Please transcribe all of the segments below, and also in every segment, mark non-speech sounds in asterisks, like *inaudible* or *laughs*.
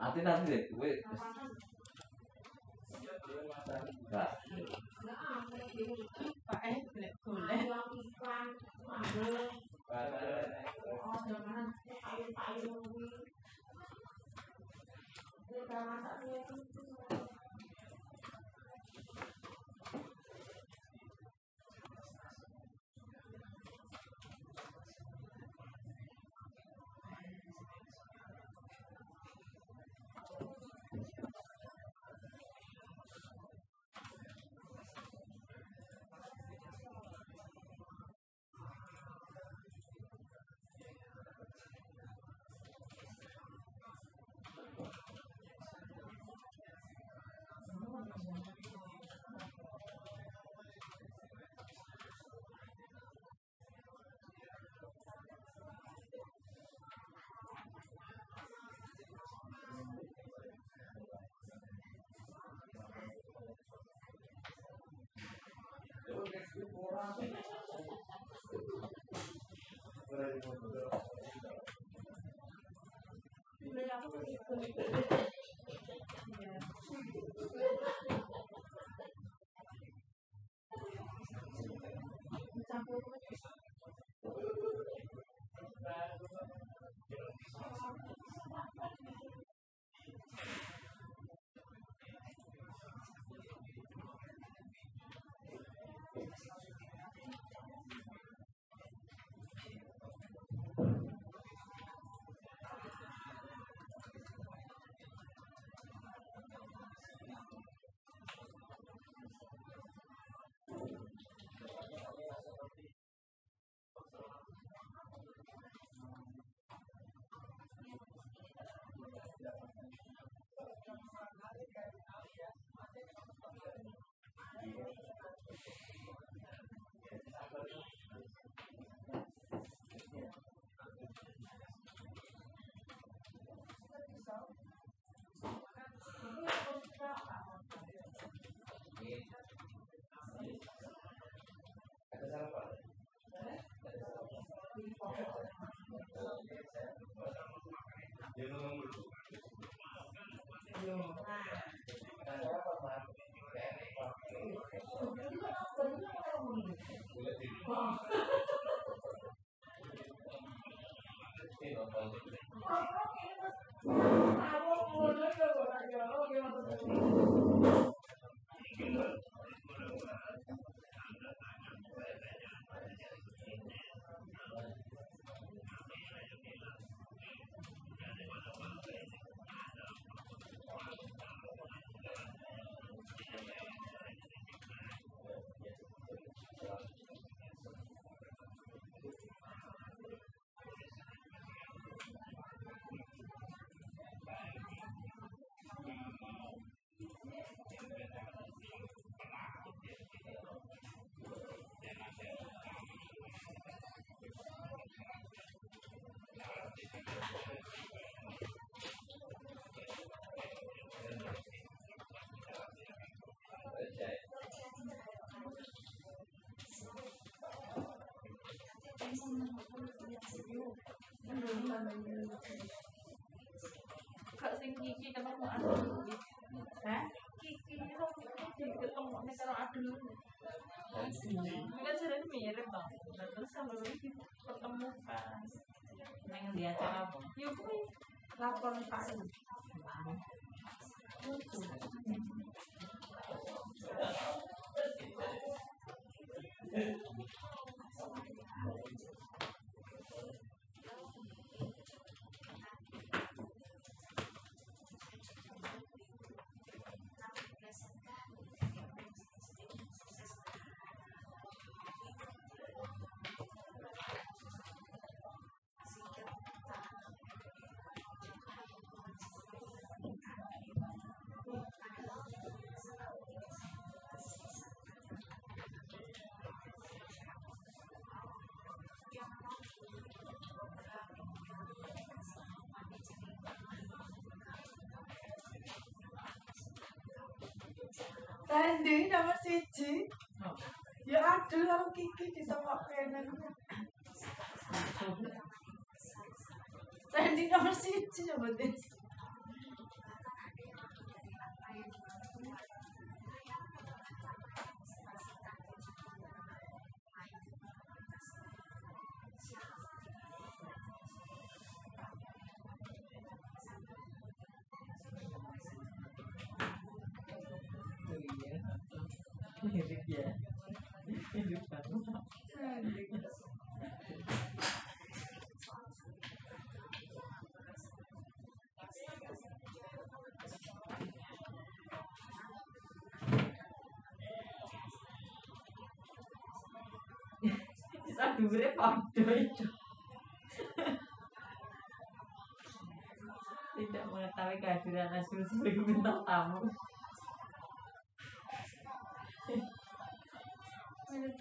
nanti nanti deh gue Gracias. Boleh boleh. Mm-hmm. Kak sing kiki ketemu adul. Hah? Kiki itu ketemu nih kalau adul. Kan sudah mirip bang. Terus sama lagi ketemu pas neng di acara apa? Ya kuwi lapor pak. Randy nomor siji. Ya aduh lalu kiki di tengok kenan. Randy nomor siji nomor siji. Mirip ya. Itu. Tidak mengetahui kehadiran Azul sebagai bintang tamu. Menit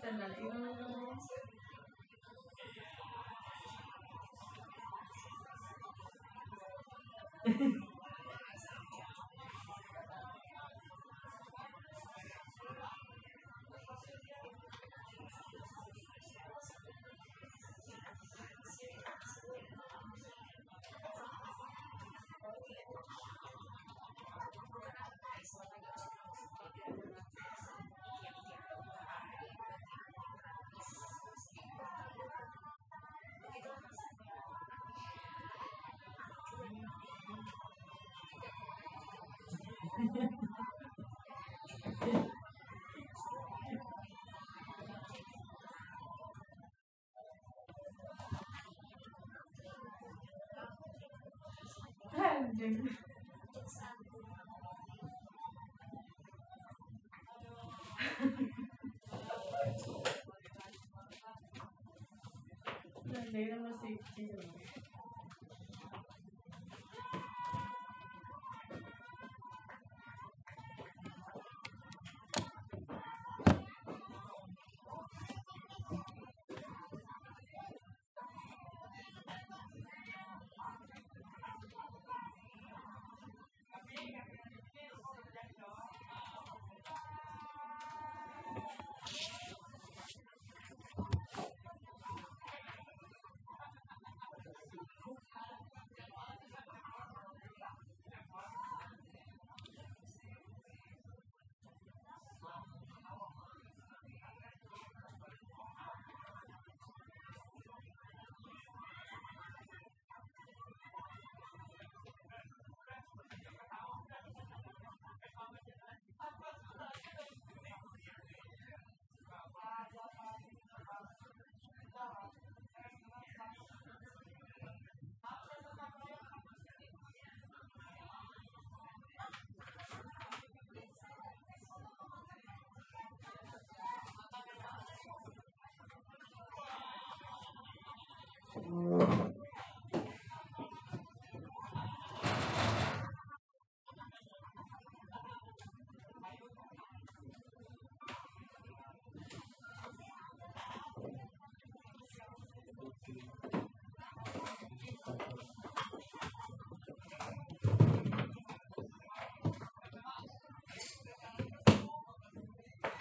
itu. Trending. Trending nomor siji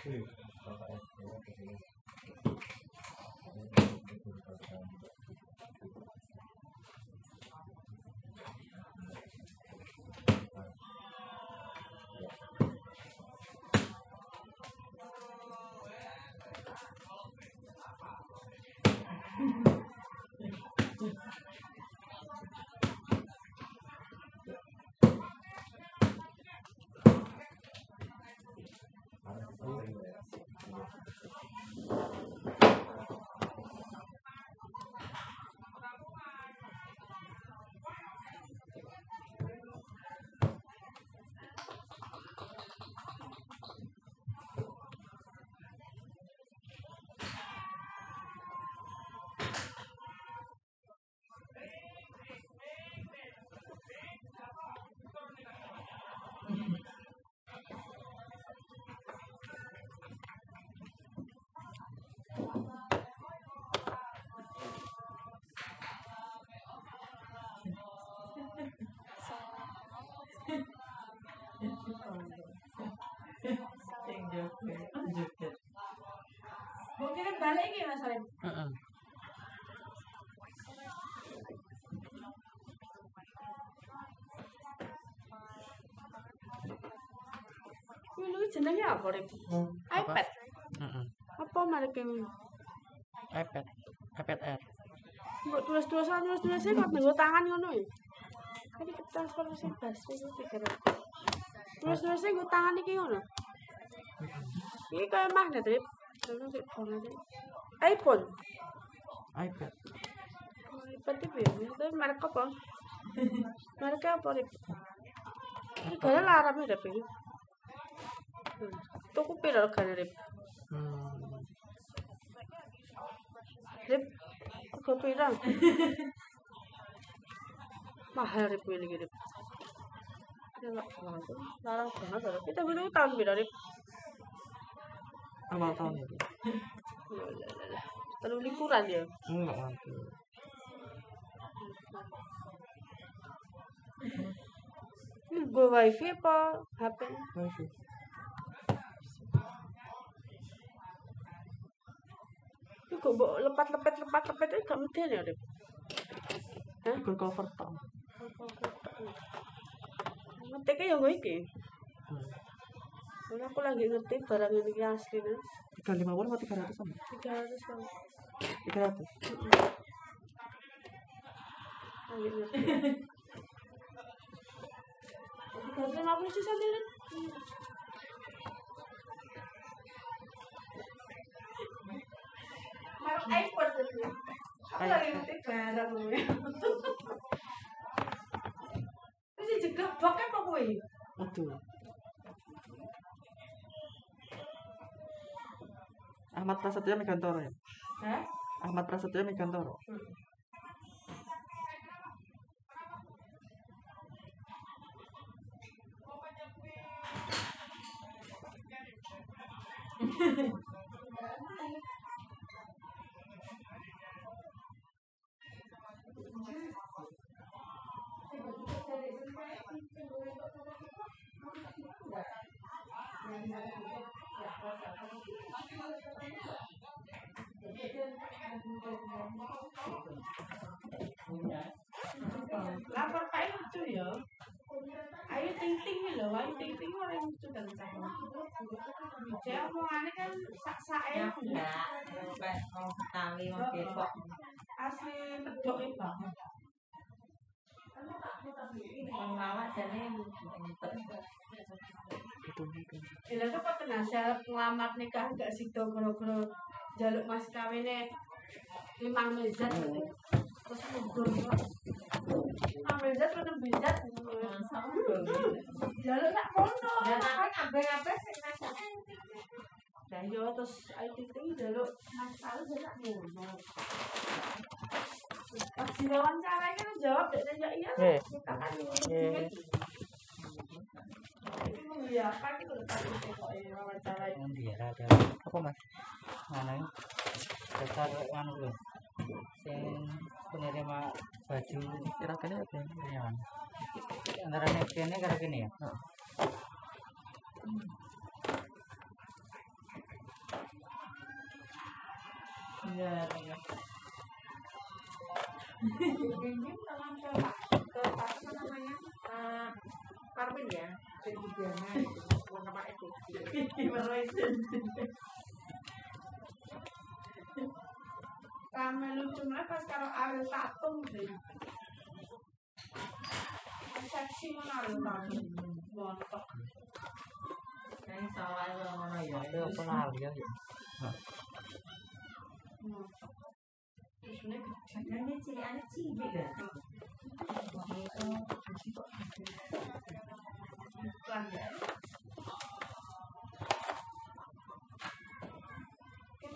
coba. Mungkin kan balik lagi mas Arin. lu jenenge apa Rik? iPad. Heeh. Apa merek iPad. iPad Air. Mbok tulis-tulis aja, tulis-tulis aja, kok tangan ngono ya? Ini kita transfer sih, bas, ini Nus-nusnya gue tangan iki ngono. Iki kaya magnet, Rip. Terus sik phone aja. iPhone. iPad. iPad itu ya, itu merek apa? Merek apa, Rip? Ini gara larang ya, Rip. Hmm. Tuku piro gara, Rip? Hmm. Rip, kok piro? Mahal trip ini, gitu. Ya. Kita piro, Rip? Awal tahun liburan ya? Enggak. Ini gue wifi apa HP? Wifi. Ini gue bawa lepat-lepet lepat-lepet itu gak medel ya, Rip? Hah? Google cover tok. Ngetiknya ya gue iki. Soalnya aku lagi ngetik barang ini yang asli nih. 350 apa 300 sama? 300 bang. 300. Lagi ngetik. 350 sih sambil Merek iPhone tadi. Aku lagi ngetik barang *laughs* Ini jegebak apa gue? Aduh. Ahmad Prasetyo Megantoro ya? Hah? Ahmad Prasetyo Megantoro. Lapor kan sak-sake enggak. Mbak mau ketangi wong Depok. Asli pedok banget. Kamu tak mau tapi ini mau ngawat jane ngumpet. Itu mungkin. Bila tuh nikah gak sido gara-gara jaluk mas kawinnya limang mejat. Terus mundur kok. Limang mezat enam mezat. Jaluk nak kono. Dan aku ngabeh-ngabeh sing. Dan yo terus ayo ting jaluk mas kawin jaluk ngono. Pas diwawancara kan jawab dek nanya iya. Eh. Kita kan Eh. Itu membiarkan itu tadi pokoknya wawancara itu. Dia ada apa mas? Mana ini? Anu. Sing penerima baju kira-kira apa ya? Antara nek kene karo kene ya. Iya, iya. Ini teman ke ke apa namanya? Parmin ya, itu. Gimana itu? Kamelu lucu pas karo Ariel Tatum deh seksi mana Ariel Tatum bontok yang salah itu ya ada apa lagi ya terus ini kerjanya ini cilianya cilik kan Oke, ya.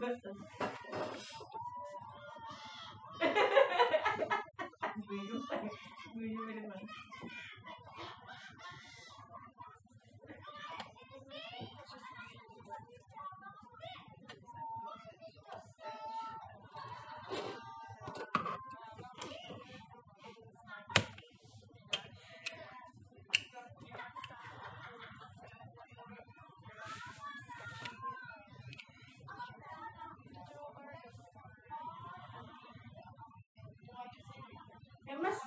Bastante. *laughs* Muito.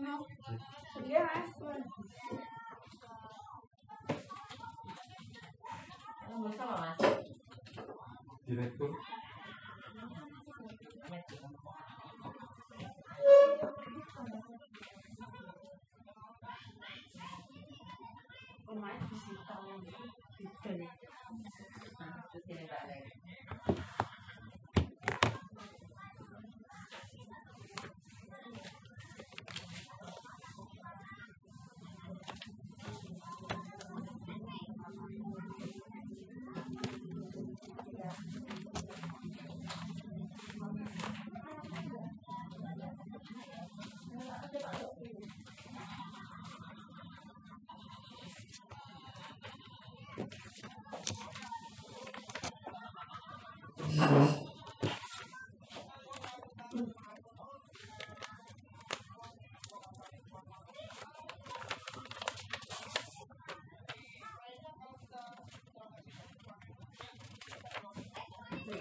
mas, mas ini. Iya mas. Nggak sama mas.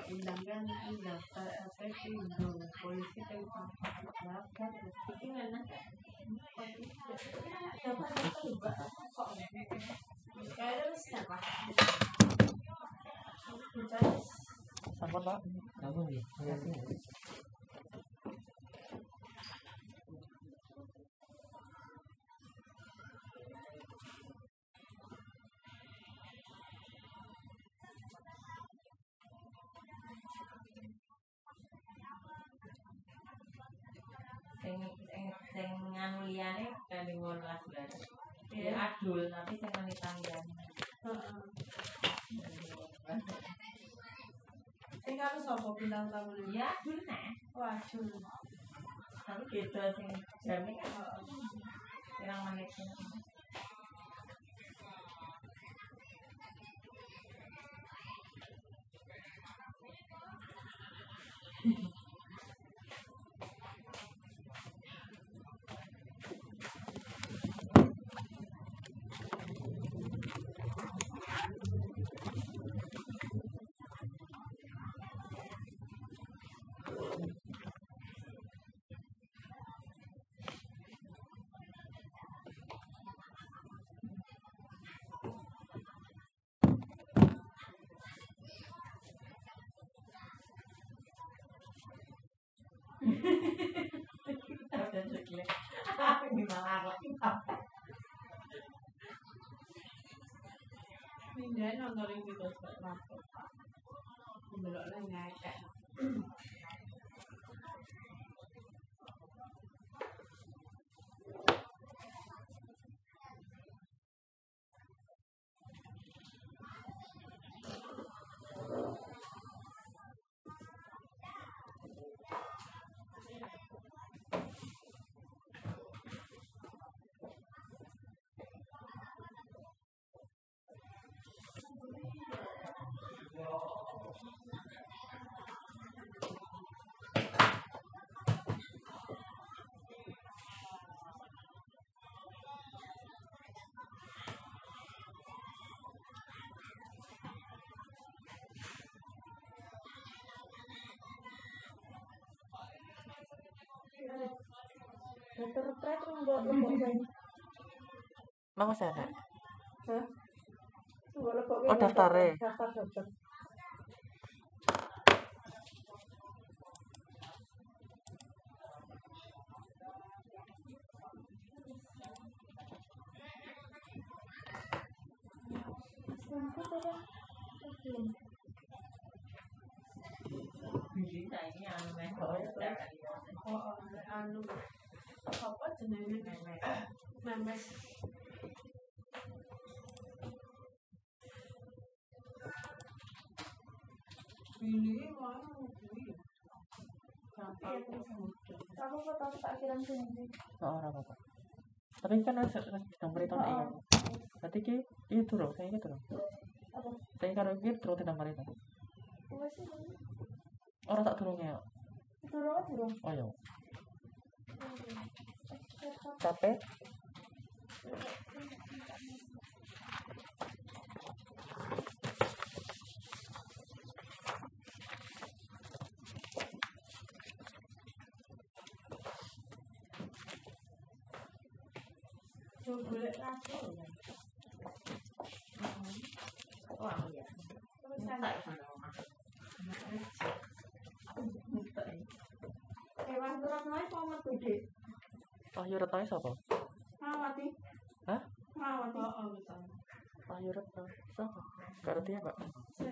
Undangan daftar Nih. sing sing sing nganu liyane kali ngono lah ya adul tapi sing sapa bintang tamu ya adul nah Waduh. tapi beda sing jame kan. Pirang menit mình gọi là ngài cả Motor trek mbok mbok jane. Mangko sehat. Hah? Oh daftar ya? Daftar, daftar. Thank you. Anu apa jenenge memes Ini mana kuwi? kamu foto tak kirim sini Oh, ora apa-apa. Tapi kan nomor itu iya. Berarti ki iya turu, saya iki turu. apa Saya karo iki turu di nomor itu. wes sih Ora tak turunge yo. durung durung Oh yo. Capek? Coba golek langsung ya. Wah, iya. terus Tak terus naik mau gede Wahyu Retno sapa? mawati Hah? mawati Oh, betul. Wahyu Retno sapa? Karo dia, Pak. se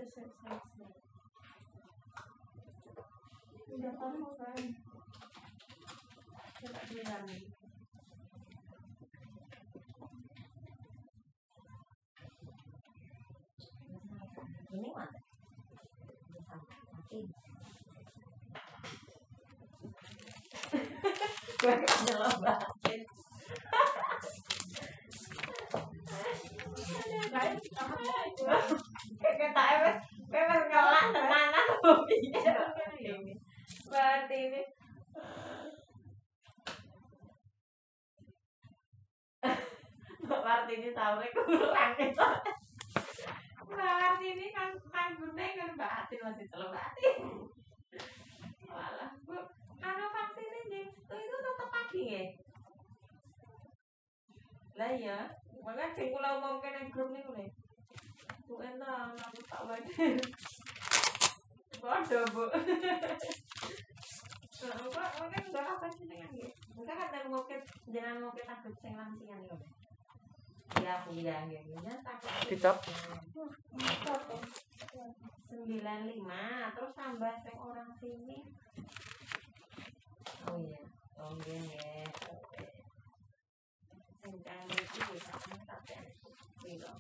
Gue nyelok banget. Kata wes, wes nyolak tenan aku pikir ini. Berarti ini Mbak Martini sahurnya kurang itu. Mbak Martini kan kan bunda kan Mbak Atin masih telur Mbak Atin. Walah, Bu, karena vaksin ini itu itu tetap pagi ya. Lah iya, makanya sing kula umumke ning grup niku lho. Bu entar aku tak wae. Bodoh, Bu. Kok mungkin udah apa sih dengan ya? Mungkin kan dan mungkin jangan mungkin takut sing lansian itu. Ya, aku bilang ya, ya takut. Dicap. sembilan lima terus tambah sing orang sini. Oh iya oh iya ya. Sing kang iki wis tak piro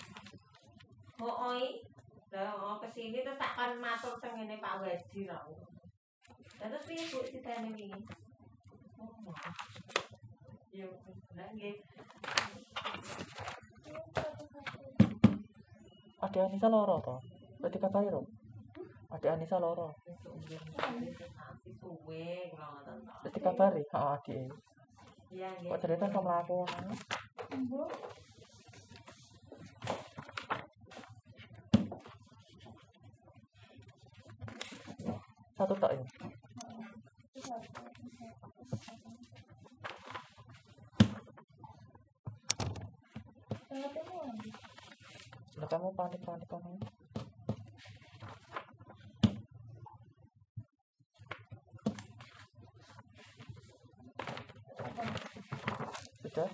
oh oi? Lah mau ke sini terus takkan matur sing ngene Pak Wadi ra terus piye Bu iki oh yo lah nggih. Ada Anissa loro to. Berarti ro. Ada Anissa loro. kabari, heeh adike. iya nggih Kok cerita sama aku. Satu tak ya. Lah kamu panik-panik kamu. Sudah?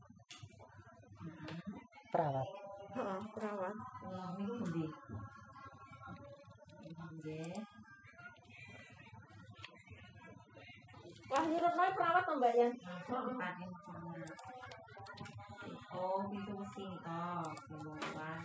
Wah, menurut saya perawat toh Mbak Yan? Oh, itu mesin toh. Wah,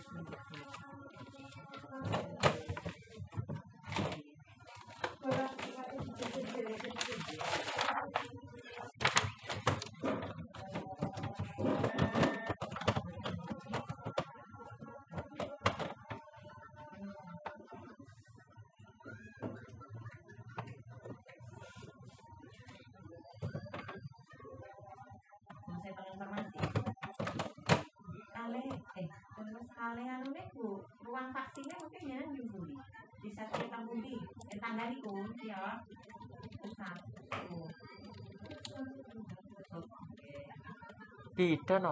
be eaten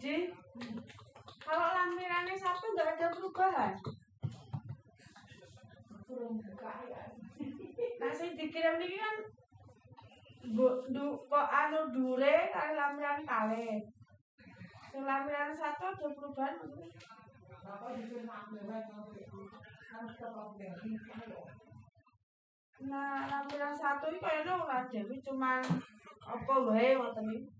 Budi kalau lampirannya satu nggak ada perubahan? *laughs* Nah sing dikirim ini kan bu, du, kok anu dure kali lampiran kali sing lampiran satu ada perubahan? Nah lampiran satu ini kayaknya ora jadi cuman apa wae ngoten iki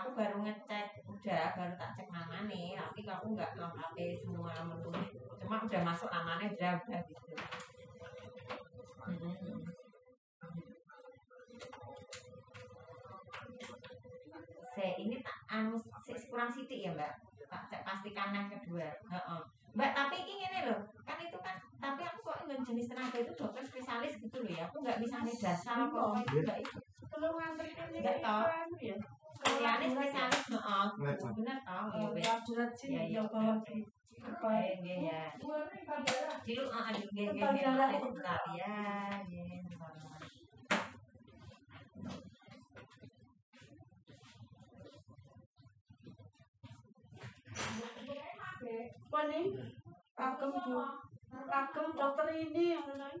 aku baru ngecek udah baru tak cek namanya tapi aku nggak lengkapi semua menu cuma udah masuk namanya udah udah gitu Mhm. saya ini tak anu kurang sidik ya mbak? Tak cek pastikan yang kedua. Heeh. mbak tapi ini gini loh kan itu kan tapi aku kok dengan jenis tenaga itu dokter spesialis gitu loh ya. Aku nggak bisa nih dasar apa itu nggak itu. Perlu ngantri kan Nggak tahu. Ya spesialis heeh Betul. bener tau ya sih Ya, ya, ya kalau oke. apa ya? Dulu bu. Kagem dokter ini yang lain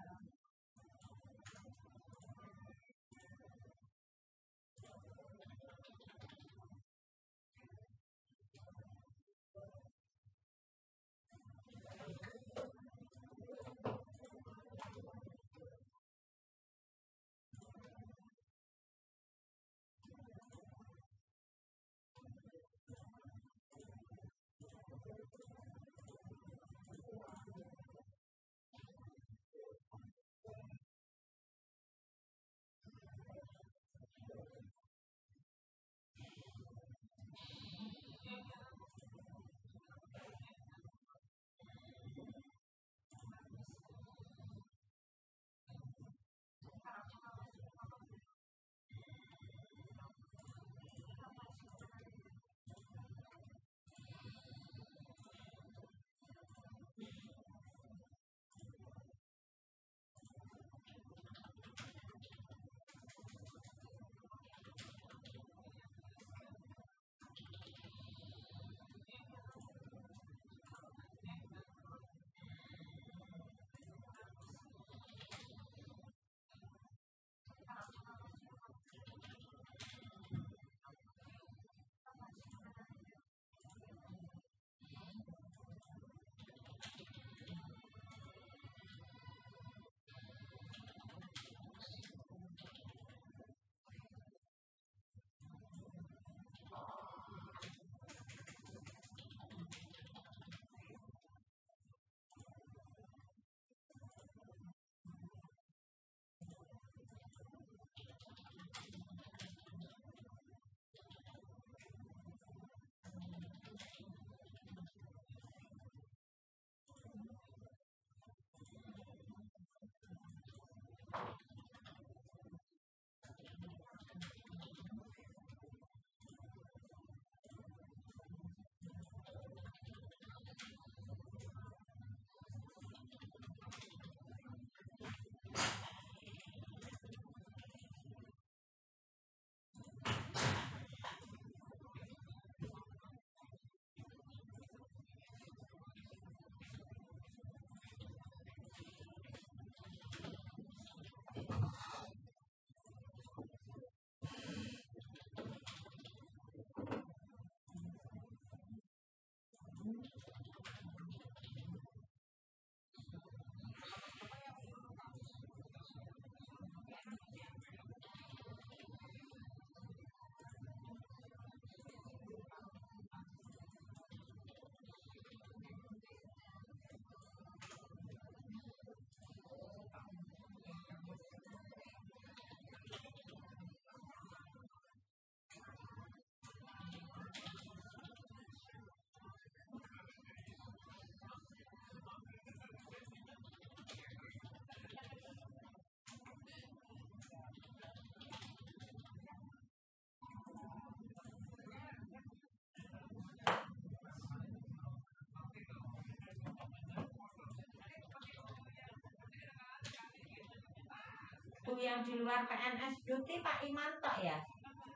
yang di luar PNS Duty Pak Iman tok ya?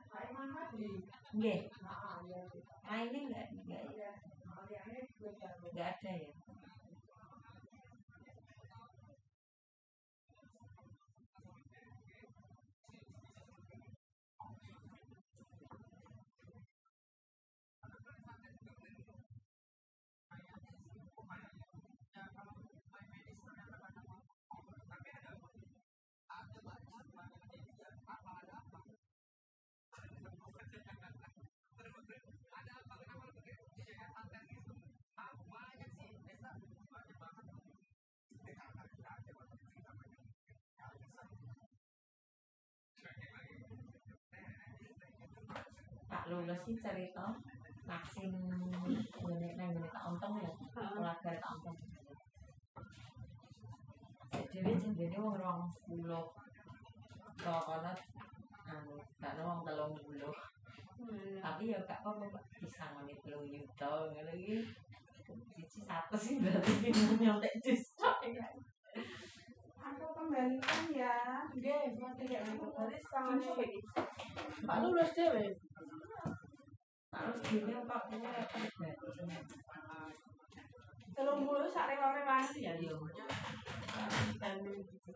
Pak Iman tadi. Nggih. Ah, ya. Nah ini enggak enggak Ya. Oh, ya, ini beda. enggak ada ya. Pak lulus sih cerita vaksin ngene nang ngene tak ontong ya. Keluarga tak ontong. Jadi jenenge wong rong puluh. Pokoknya anu gak wong telung puluh. Tapi ya gak apa-apa Pak. bisa menit telung yuta ngono iki. Cici satu sih berarti *laughs* nyontek jus tok ya. Aku kembalikan ya. Nggih, mati ya. Berarti setengah ini. Pak lulus dhewe. harus dulu empat puluh ya kan ya telung bulu sak rewe masih ya yo. punya tanding gitu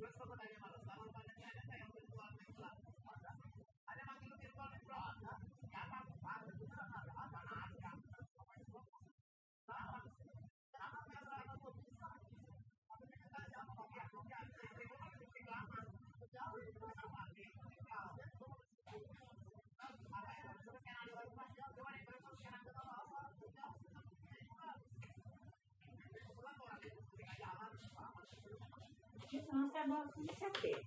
स्वस्तपणाने मला सर्वसामान्यांनी आणि त्यामध्ये तुम्हाला मिळाला आणि मग तुम्ही Thank you. Nossa, é bom. Não sei o quê.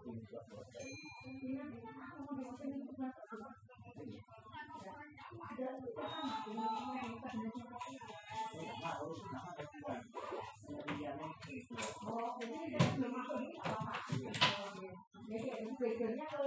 Jadi triggernya ke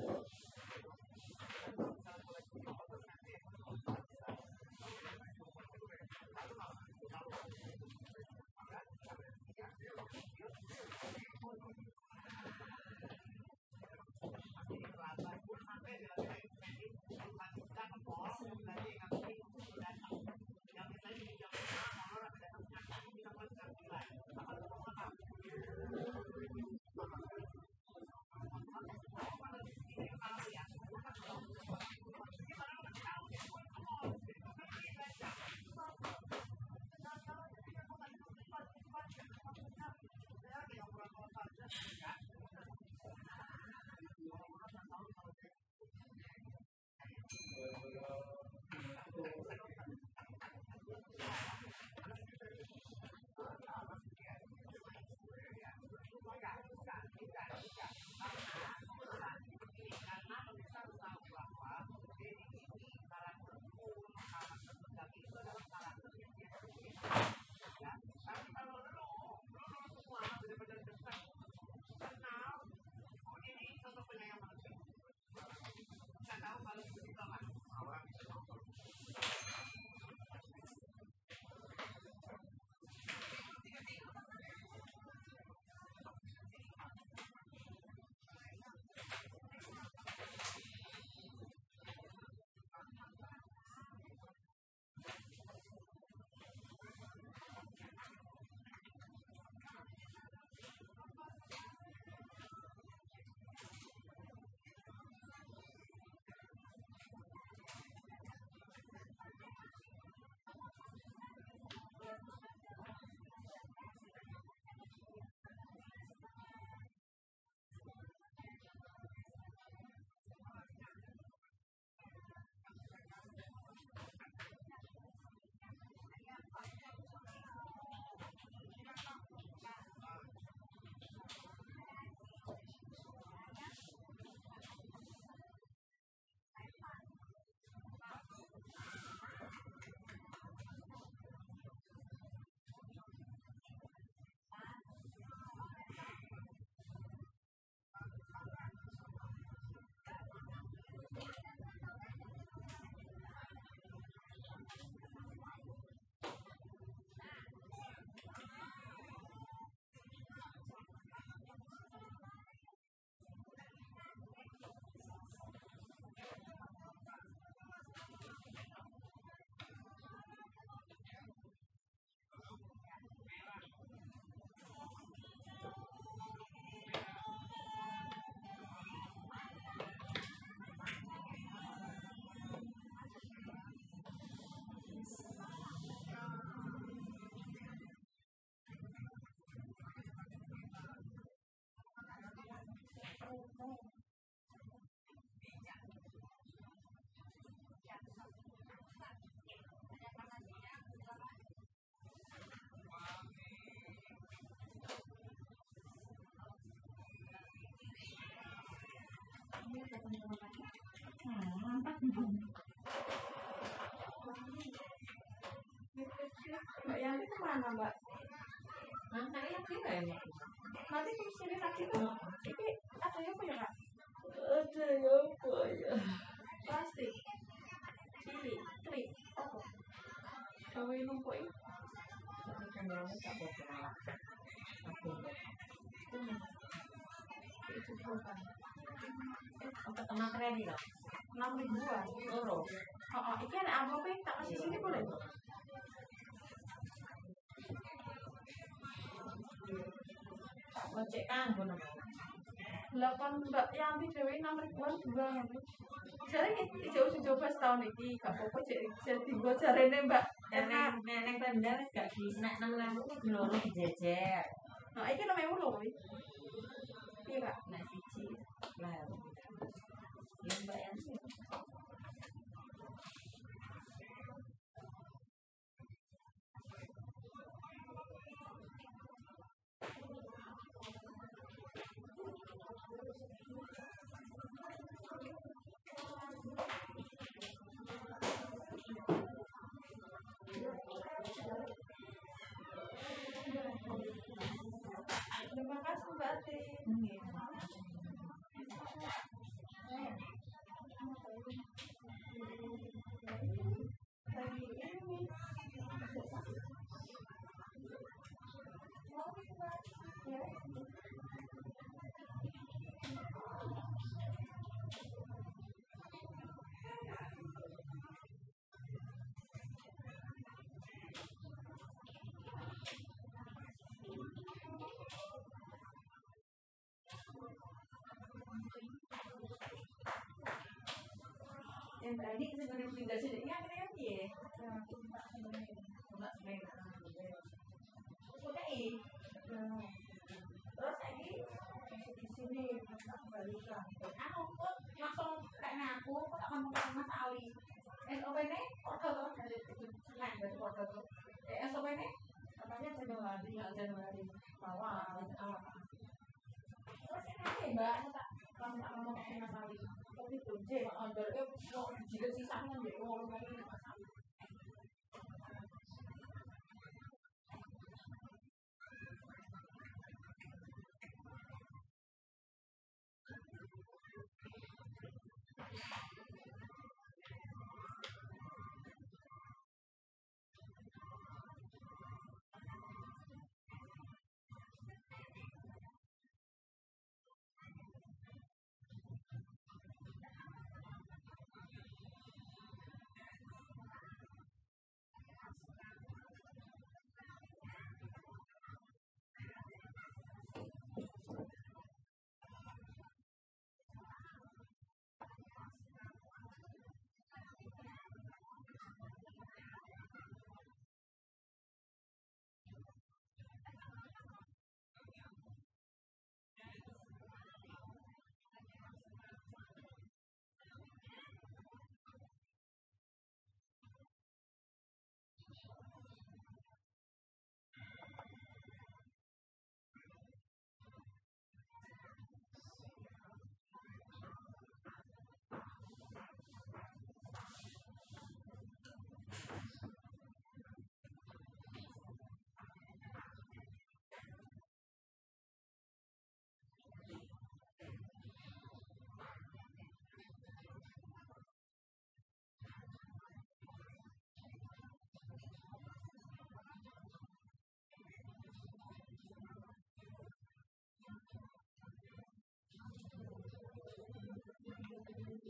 para Mbak Yanti ke mana Mbak? Nah, saya lagi nggak ya? Nanti ke sini lagi loh. Enam ribuan euro. Oh, oh. oh iki ada apa tak masih sini boleh tuh. Tak ngecek kan, bener. Lakon mbak Yanti Dewi enam ribuan dua nanti. Jadi ini jauh sejauh pas tahun ini, gak apa-apa jadi jadi gue cari nih mbak. Neneng bandar gak bisa, neneng lalu ke gelora dijejer. Nah, ini namanya ulung nih. Iya, Mbak. Nah, cici. Lalu. Amen. Yang tadi sebenarnya pindah sini akhirnya piye? Eh mau jilid sisanya deh, mau ngomongin Mas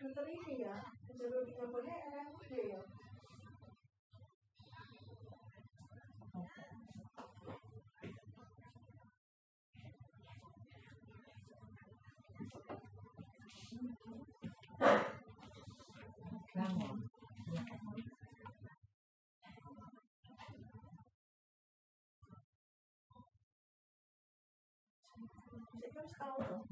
Pinter ini ya, jalur tiga bone era muda ya. Kamu. Saya kan sekarang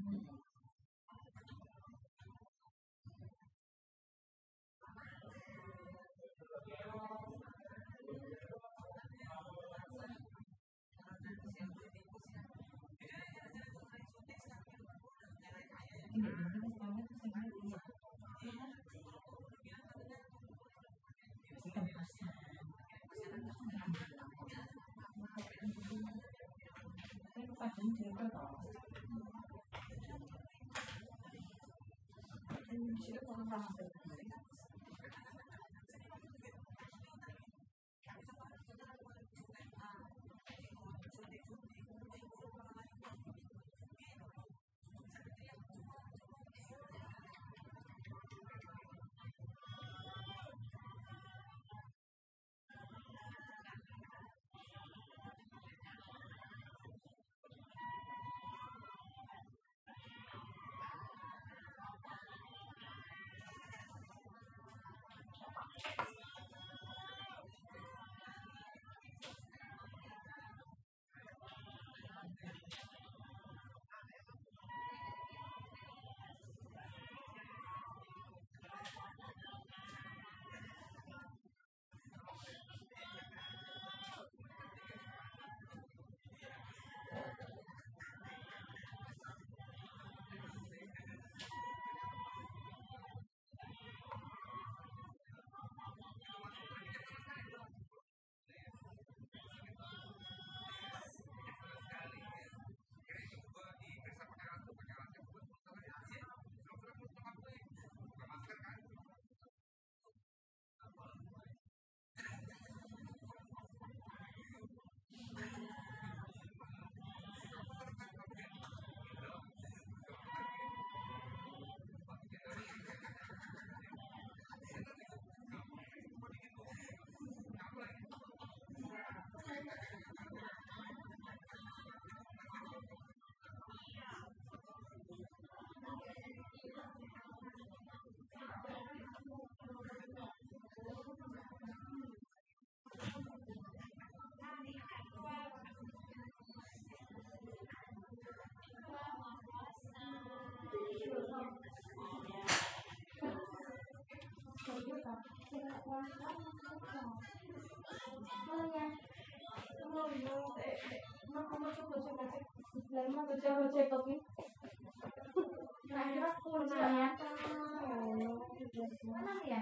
他今天在搞，嗯，谁搞的饭？Lama baca-baca kopi. Nah, akhirnya aku ternyata Mana ya?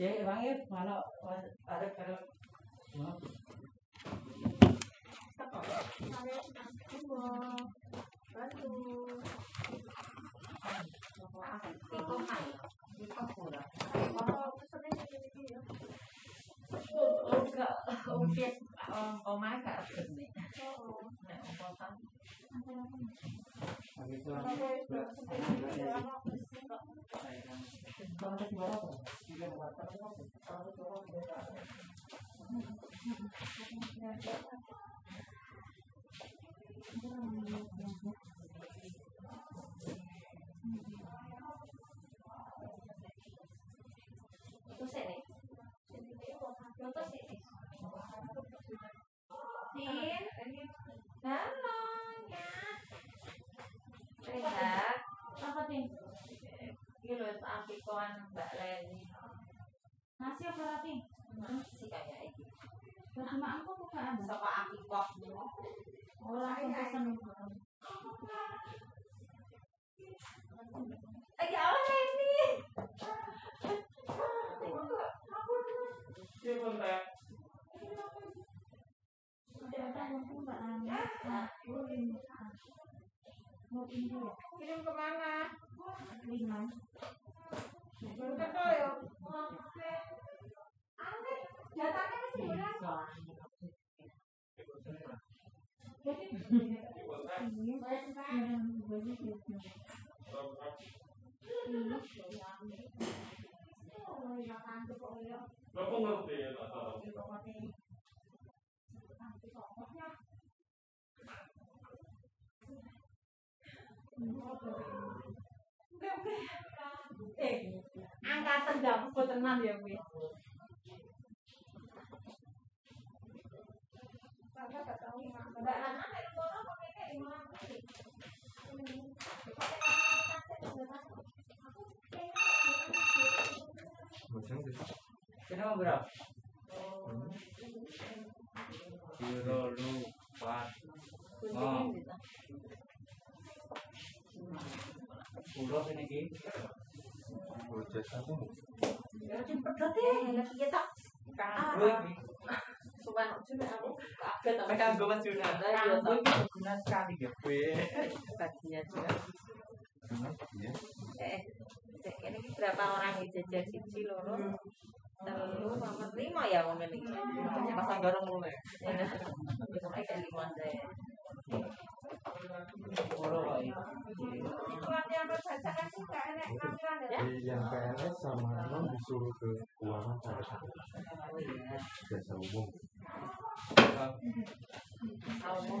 Ya, Bang Ir, mana ada kalau Tikoman. Tikoman. Tá bom, Kirim ke mana? Lima. Ketemu ya. Aneh, datanya masih? Ini yang baju itu. Eh, angkatan dapur tenan ya kuwi. Kok? Kenapa lupa. Oh. Pulau ini ki. Ya ya cuma aku ya. Iya. Eh, ini berapa orang yang siji loro? Papat, lima ya. Pasang garong mulai. Pulau kok iki. Latihan berbahasa kan suka enak nampilan ya. Di yang PNS sama non disuruh ke keuangan pada saat Oh iya. jasa umum. Tahu mau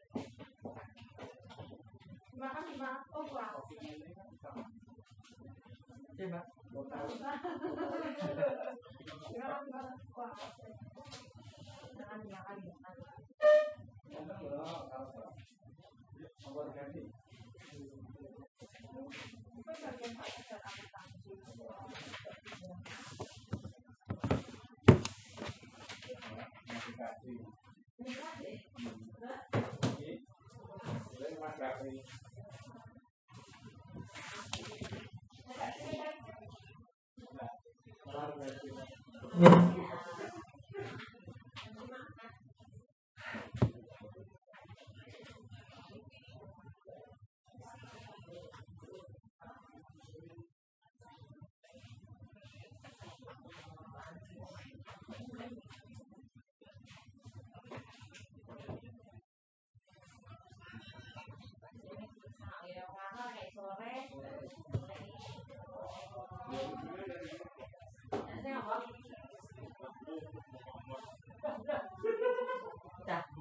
Hmm. Terima kasih. Oh. Jangan jangan jangan. Dah,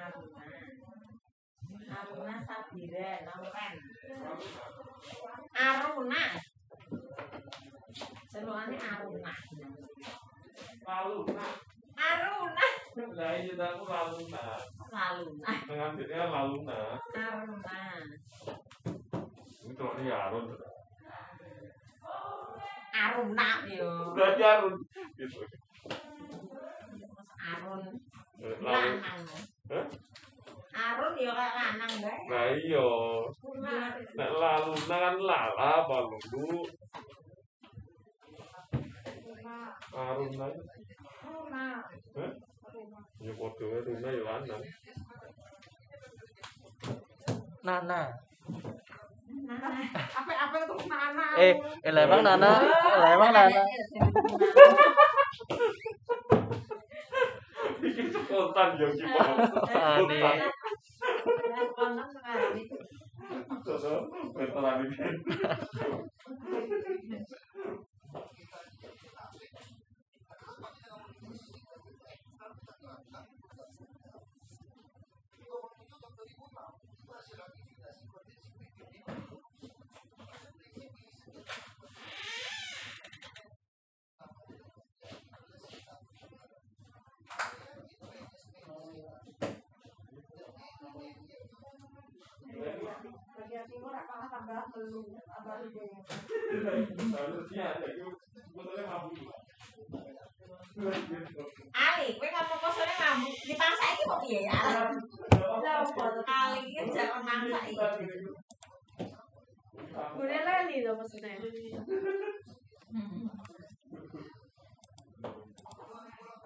aruna aruna sabire lawen aruna. Seruane aruna. Aruna aruna. Lah iya tak aku laluna. Laluna. Dengan dia laluna. Aruna. Itu ini arun. Aruna yo. Berarti arun. Gitu. Arun Lalu, lanang Hah? Arun yo kayak lanang bae nah iya, nah lalu nah kan lala apa lu, Arun nah, Aruna Hah? ya fotonya Runa ya lanang, Nana. apa apa itu nana. Eh, eh lah emang Nana, lah emang Nana. *laughs* iki spontan yo sing spontan. Spontan ngarani. Terus berperan Ali, kowe ngapa sore mabuk? Dipaksa iki kok piye ya? Lha opo? Ali iki jek mangsa iki. Kuwi lali lho maksudnya.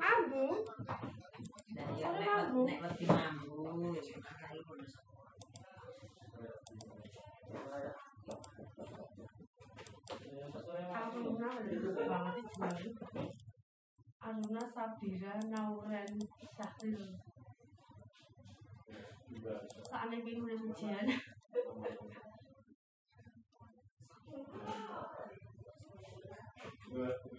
Mabuk? Nek mabuk, nek mambu. Aruna Sabira Nauren Syahril. Soalnya bingung dengan ujian. Thank.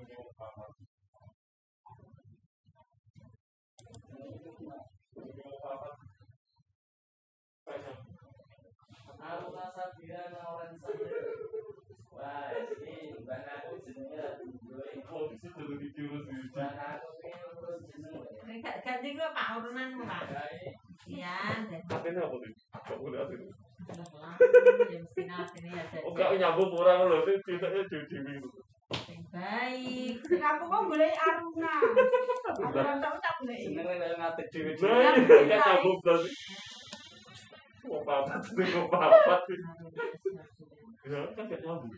Aruna Sabira Nauran Sabira. Wah, ini bang aku jenenge Doi. Oh, jurus di situ. Bang aku. Nek ganti gue Pak Urunan Pak. Iya, apa ya mesti ini ya Oh, gak nyambung orang loh, sih ceritanya jadi. Yang baik. Aku kok boleh Aruna. Aruna tak boleh. jenenge lek ngatik dhewe. Nah, ini gak nyambung berarti. Mau papat, sih mau papat. Ya, kan gak nyambung.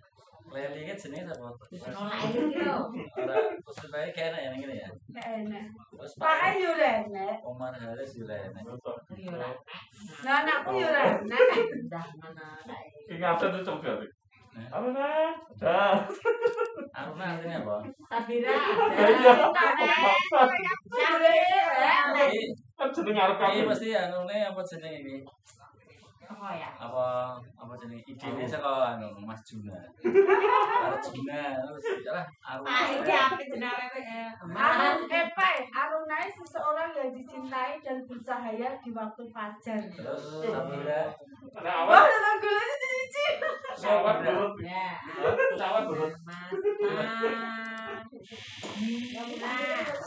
Leli iki jenenge sapa? Nolak ini lho. Ora, terus bae kene ya ngene ya. Enak. Terus ayo. Omar anakku. Dah mana tuh coba deh. Apa nih? Dah. Aruna artinya apa? Sabira. Iya. Sabira. Kan jeneng arep anune apa jenenge iki? Apa ya? Apa apa jenenge idene saka anu Mas Juna. *laughs* Arjuna terus ya lah Aruna. Ah, ini apa jenenge eh? Arun eh Aruna itu seseorang yang dicintai dan bercahaya di waktu fajar. Terus Sabira. Ada Wah, awan. dalam gulanya cici. Awan turun. Ya. Awan turun. Mas. Nah.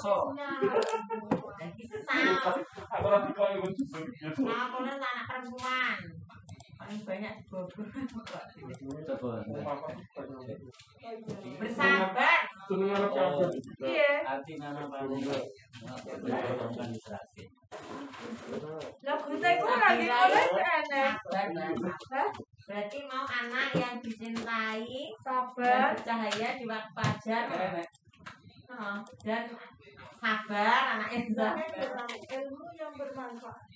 So, sesal. Aku. Nah, aku anak perempuan. Paling banyak coba. Bersabar. Oh. Iya. arti nama kita itu lagi. Sabar. Berarti mau anak yang dicintai Sabar. bercahaya di waktu fajar. Oh, dan sabar anaknya sabar. kurang ilmu yang bermanfaat.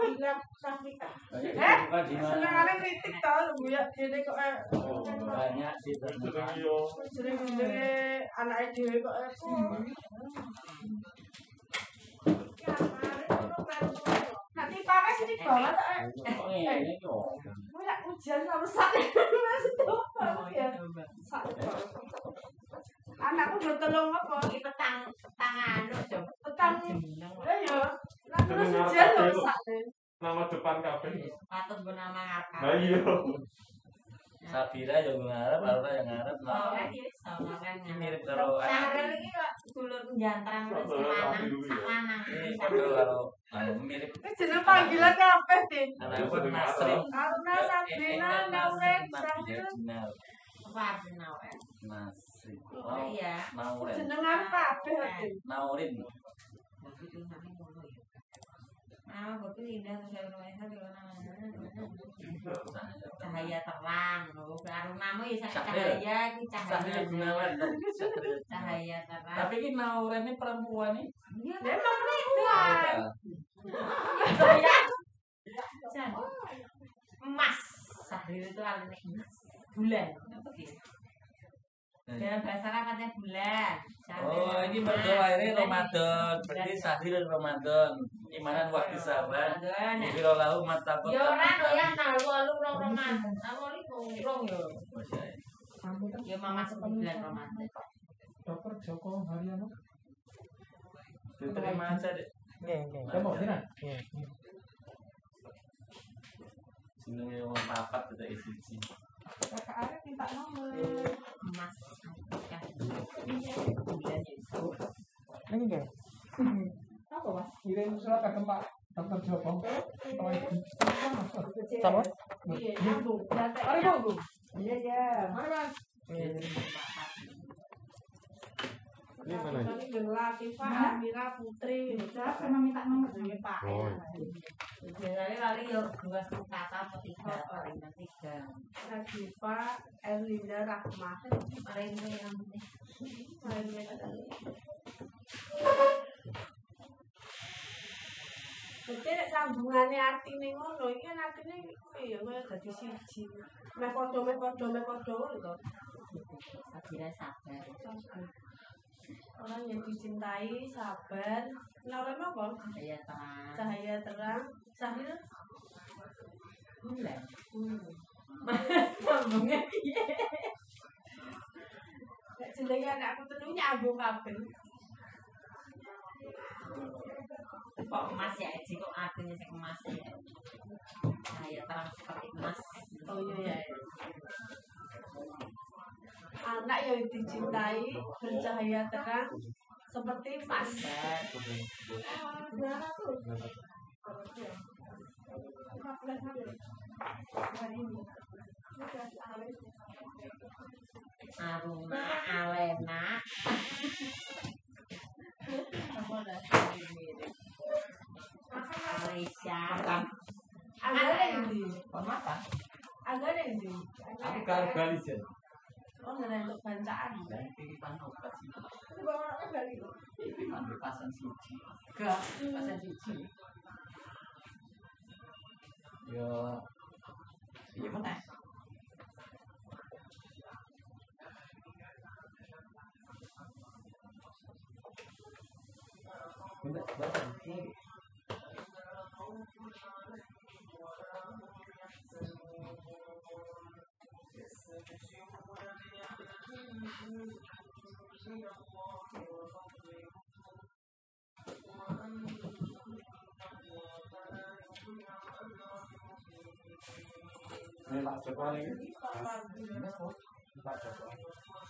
Bila. Banyak Eh? Senengane kritik tau Bu ya. Dene kok eh, Oh, Banyak sih yo. jenenge anake dhewe kok eh, Nanti pakai sini bawah tak eh. Kok ngene kok? Mau ya ujian sama sak *laughs* masih tuh ya. Sak. Anakku udah telung apa? Ini petang petang anu coba. Petang. Ya ya. Lah terus apa lho. Nama depan kabeh. Patut bernama kakak. Nah iya. Sabira yang ngarep, Aura yang ngarep. Oh, Nah, ini sama kan. ini mirip karo Sahrel ini kok dulur jantrang lanang, ya? sak lanang. ini padha karo anu mirip Ini jeneng panggilan kabeh, Din. anakku kan Nasrin. Aruna, Sabrina, Sabrina. Sabrina. Apa awet? Nasrin. Oh iya. Jenengan kabeh. Naurin. Ya. Ah, betul indah terus saya rumahnya di mana? Cahaya terang, loh. Baru nama ya cahaya, cahaya. Gunawan. *laughs* Cahaya terang. Tapi ini Nauren ini perempuan nih. Iya, Memang perempuan. ya. Jan. Emas. Sahril itu artinya emas. Bulan. Apa? Dalam bahasa Arab katanya bulan. Oh, ini mertua ini Bulan Ramadan. itu. Berarti Sahril Ramadan. Imanan waktu sabar. Ramadan, ya. Biro lahu mata Ya ora to ya tanggal walu rong Ramadan. Aku iki rong yo. Ya mama sebulan Ramadan. Dokter Joko Haryono. Diterima aja deh. Nggih, nggih. Kamu dina? Nggih. Jenenge wong papat kita isi isi. Kakak Arif minta nomor. Emas. Ya. Bulan itu. Nggih, nggih. Apa mas? Kirim surat ke Pak Dokter Joko. Oh, itu. Sama? Iya, nyambung. Mari Bu. Iya, iya. Mari mas. Ini mana? Ini Latifah, Amira, Putri. Udah pernah minta nomor. Ini Pak. Oh. Biasanya kali yo dua kata atau tiga paling tiga. Latifah, Erlinda, Rahmah. Paling ini yang penting. Jadi nek sambungane artine ngono, iki kan artine iya kaya dadi siji. Meh padha meh padha meh padha ngono to. Akhirnya sabar. Orang yang dicintai, sabar. Lawan apa? Cahaya terang. Cahaya terang. Sahil. Bulan. Sambungnya Nek jenenge anakku telu nyambung kabeh. kok emas ya Eci kok artinya sing emas ya. Cahaya terang seperti emas. Oh iya ya. Anak yang dicintai, bercahaya terang, seperti emas. Sabar. Aruna, Alena. Alicia. Agak yang di, Mata. Enggak, bepasan suci. Yo, Ini Pak Joko ini. Pak Joko.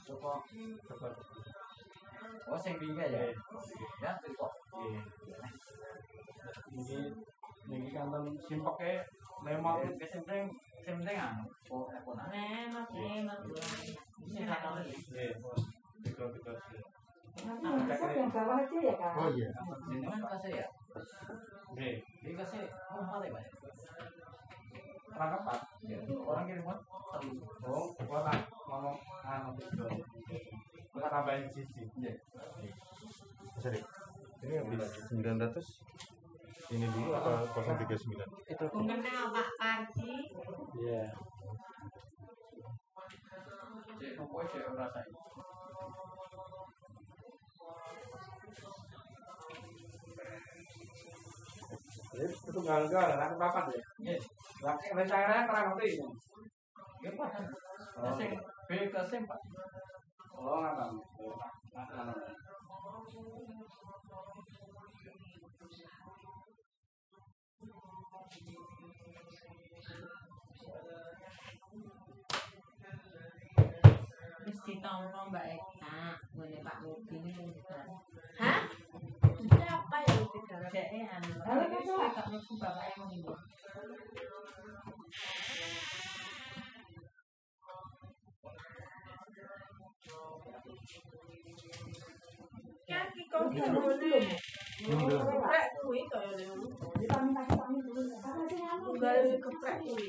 Joko. Joko. Oh, sing pinggir ya? Ya, kok. Iya. Ini ini kantor simpeke memang Kesempreng, kesempreng anu. Oh, aku nak. Nemat, nemat. Bisa tahu. Iya. Betul betul. yang bawah aja ya kak. Oh iya. Jenengan kasih ya? Oke. Ini kasih oh mana ya, Pak? Rangkap Pak perangkapan ya, orang kirim oh ngomong ah kita tambahin iya. ini yang sembilan 900 ini dulu apa 039 itu. Mengenal Pak Panji. Iya. Pokoknya ya? Ngerti. Pak. Ya sing B ke sing Pak. Oh, nggak tahu. Ditolong Mbak Eka, ngene Pak Mudi ini juga. Hah? Siapa yang tidak? Jeke anu. Halo, Wis Kakak. gak mlebu bapake ngono. Kaki kau gimana? Geprek kuwi kaya ngono. Tunggal geprek kuwi.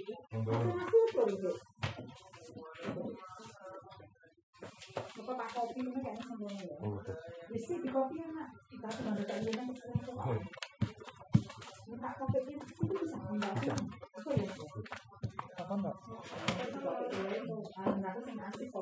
那个大概，你们感觉怎么样？嗯，那设计搞定了，当时当时感觉那个风格吧。嗯，那大概在编，真的不特别说。嗯，那那那，那那个，呃，那个是哪几个？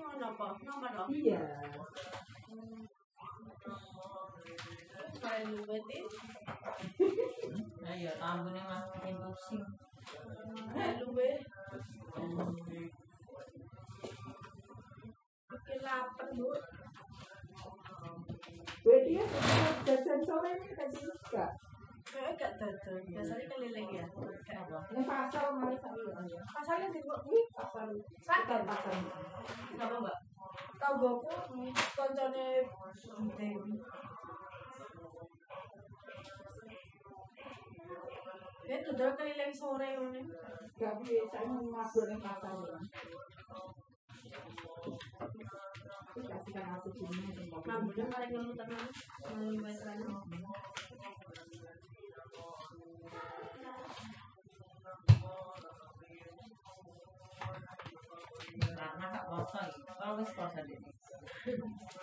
Iya. Kalau lu mati. Ayo, tamu nih Lu be. Oke, lapar lu. Wedi ya, jajan sore ini kita jadi suka. Kayak gak dodol. Biasanya keliling ya. Ini pasar ya. Pasalnya di Ini pasar. Bukan pasar. Kenapa mbak? Tahu goku koncone Dewi. Ya dodol keliling sore ngene. Gak biasa ini ngabur ning pasar. Ini kasihkan aku sini. Mambune paling ngelu tenan. Ngelu Karena gak poso iki. Kalau wis poso dene.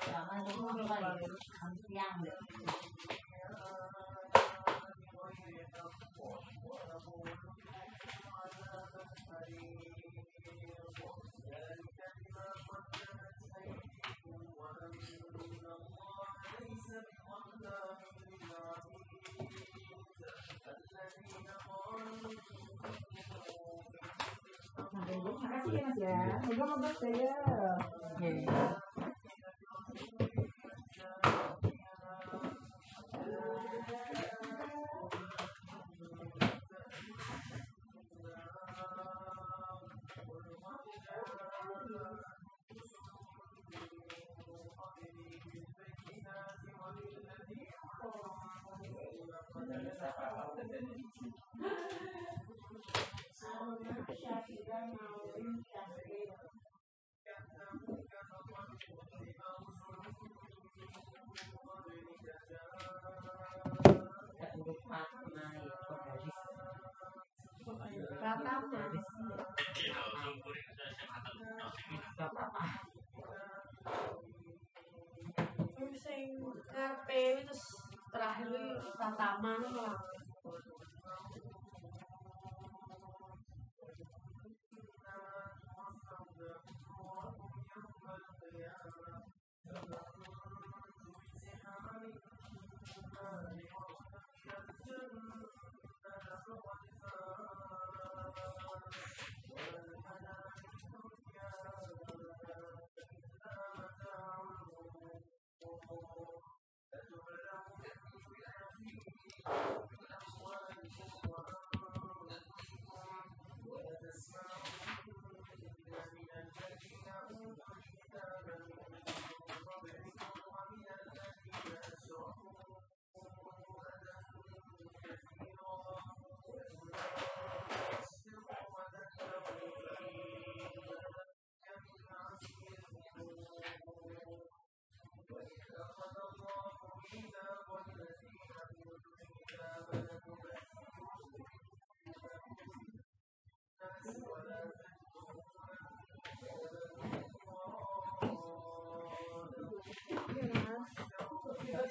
Jangan lupa lagi. Makasih ya Mas ya. Moga-moga saya. Terakhir, pertama, nih,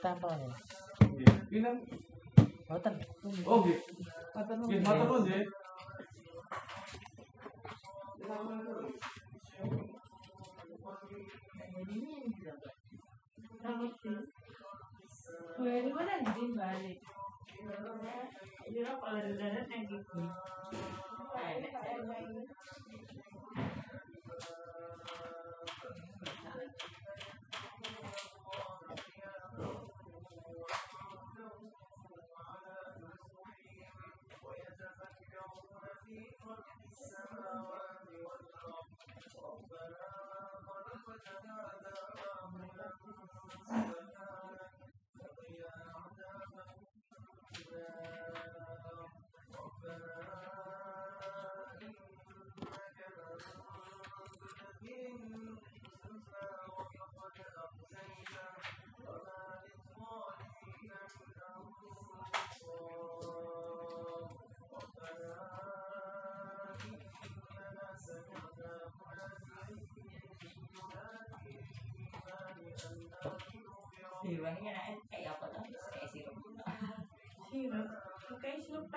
gelisir, Mas. tanpa ya. Pinten? Boten. Oh, nggih. Nggih, matur nuwun nggih. Balik.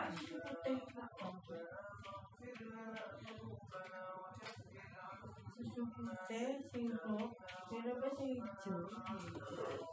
Oke, sirup tak sirup teh tak. Susu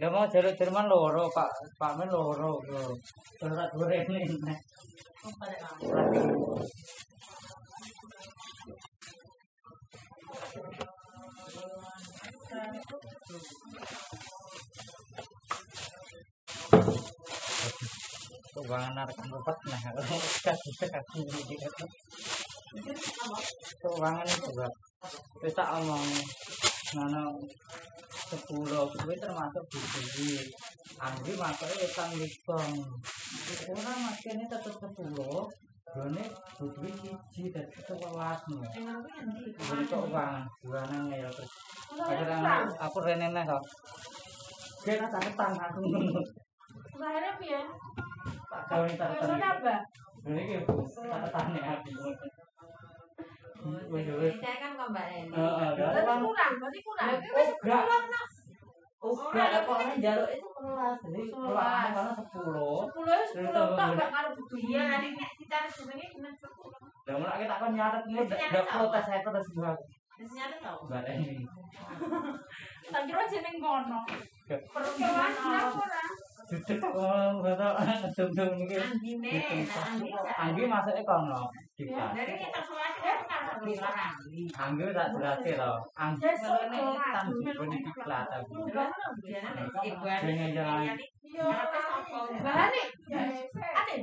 Ya mau jalur Jerman loro, Pak. Pak men loro. Ora goreng ning. Wanar kan lepas nah kalau kasih sekat ini di juga. Kita omong. ana sepuro kuwi termasuk dibeli anggi matere utang lipong ora makene tetep sepuluh Dene putri siji dadi sewelas eh, nih. Enak kuwi endi? Kok wang buana ngel terus. Kadang aku rene nek kok. Dia tak ketang aku. Bahare piye? Tak kawin tak ketang. Wis ora apa? Iki tak ketang nek aku. Saya kan kok Mbak Eni. Heeh, Berarti kurang, berarti kurang. Oh, enggak ada jaluk itu kelas. Jadi Kelas. kelas karena 10. Sepuluh ya gak nanti nek kita kan nyatet protes saya terus gua. Biasanya ada tau. Mbak ini. *laughs* Tak kira jeneng kono. Gak. Perlu kewan ora. Duduk kok betul *laughs* dum-dum iki. Andi nih, Andi Anggi masuknya kono. Dari Dikasih. kita Angger tak jelasin lho. Angger sing tanggung iki plata. Iku jenenge jalan. Ya apa Aden.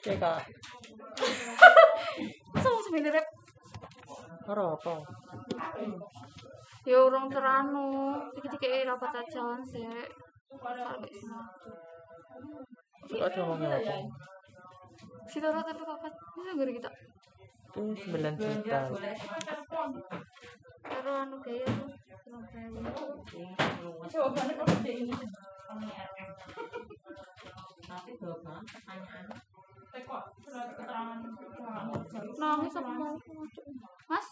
Cek kak. Langsung sebenarnya Ora apa. ya urung teranu iki dikei rapat aja sih Suka aja ngomongnya apa. kita rapat tapi rapat bisa gak kita Itu 9 juta. karo anu gaya tuh kok gede ini. Tapi jawaban pertanyaan. Nangis aku mau mas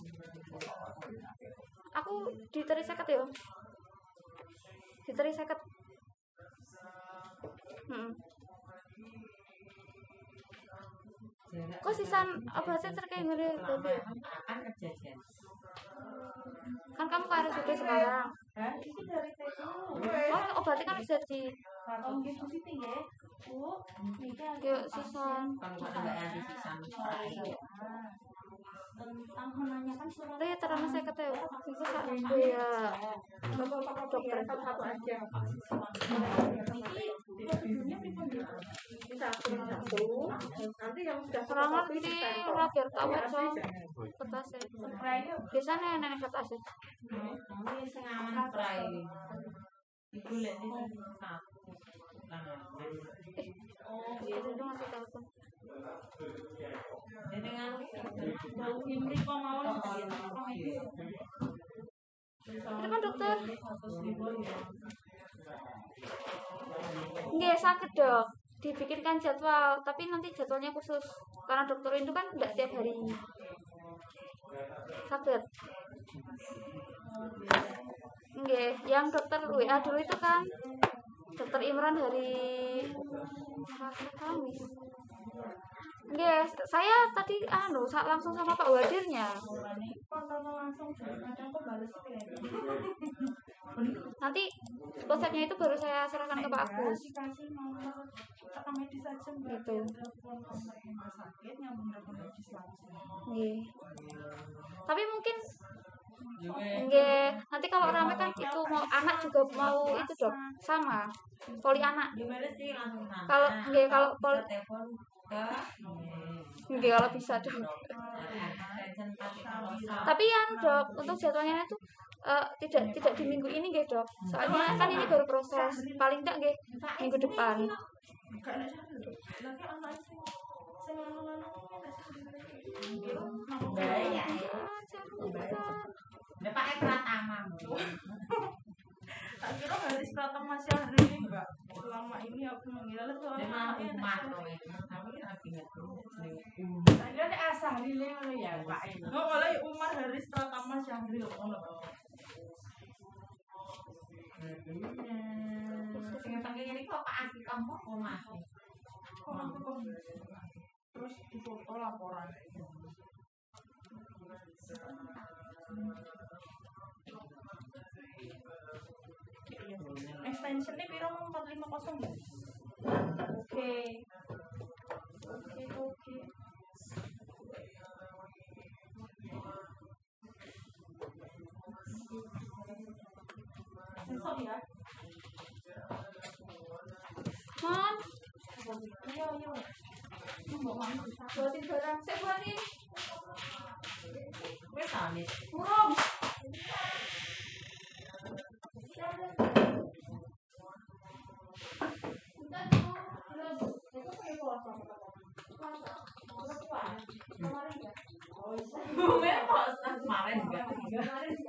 aku diteri seket ya diteri seket hmm. kok sisan obatnya terkait ngeri kejadian. kan kamu ke RSUD sekarang Hah? Ini dari TKU. oh obatnya kan bisa di Om gitu sih ya. Yuk sisan ya terang saya kata ya, itu satu ya dokter. Ini kirim satu. Nanti yang ini lah biar kertasnya. Spray yuk. Biasanya nenek kertasnya. Kamu sing aman. Ibu di sini satu. Nah, Oh, mau Itu kan dokter. Nggak sakit dok. Dibikinkan jadwal, tapi nanti jadwalnya khusus. Karena dokter itu kan tidak tiap hari. Sakit. Nggak, yang dokter WA dulu itu kan dokter Imran hari Selasa Kamis. Nggak, saya tadi anu sa- langsung sama Pak Wadirnya. Nanti konsepnya itu baru saya serahkan ke Pak Agus. Gitu. Tapi mungkin nggih, nanti kalau rame kan itu mau anak juga mau itu dok. Sama poli anak. gimana sih langsung sana. Kalau nggih kalau poli nggih. Kalau bisa dok. Tapi yang dok untuk jadwalnya itu eh, tidak tidak di minggu ini nggih dok. Soalnya kan ini baru proses. Paling enggak nggih minggu depan. Baik ya. Pakai pratama. *laughs* tak kira Haris Pratama Syahri ini enggak selama ini aku mengira lah tuh Memang umat loh ya. Tapi kan ada ini ngono ya Pak. Nggak malah ya Umar Haris Pratama Syahri loh ngono Sing ini kok Pak kamu aku kok terus difoto laporan extensionnya piro mau 450 ya? Oke. Oke, oke. Sensor ya? Mon, Iya, iya. buatin barang. Saya buatin. Wes alis. Murung. Kemarin kok kemarin juga.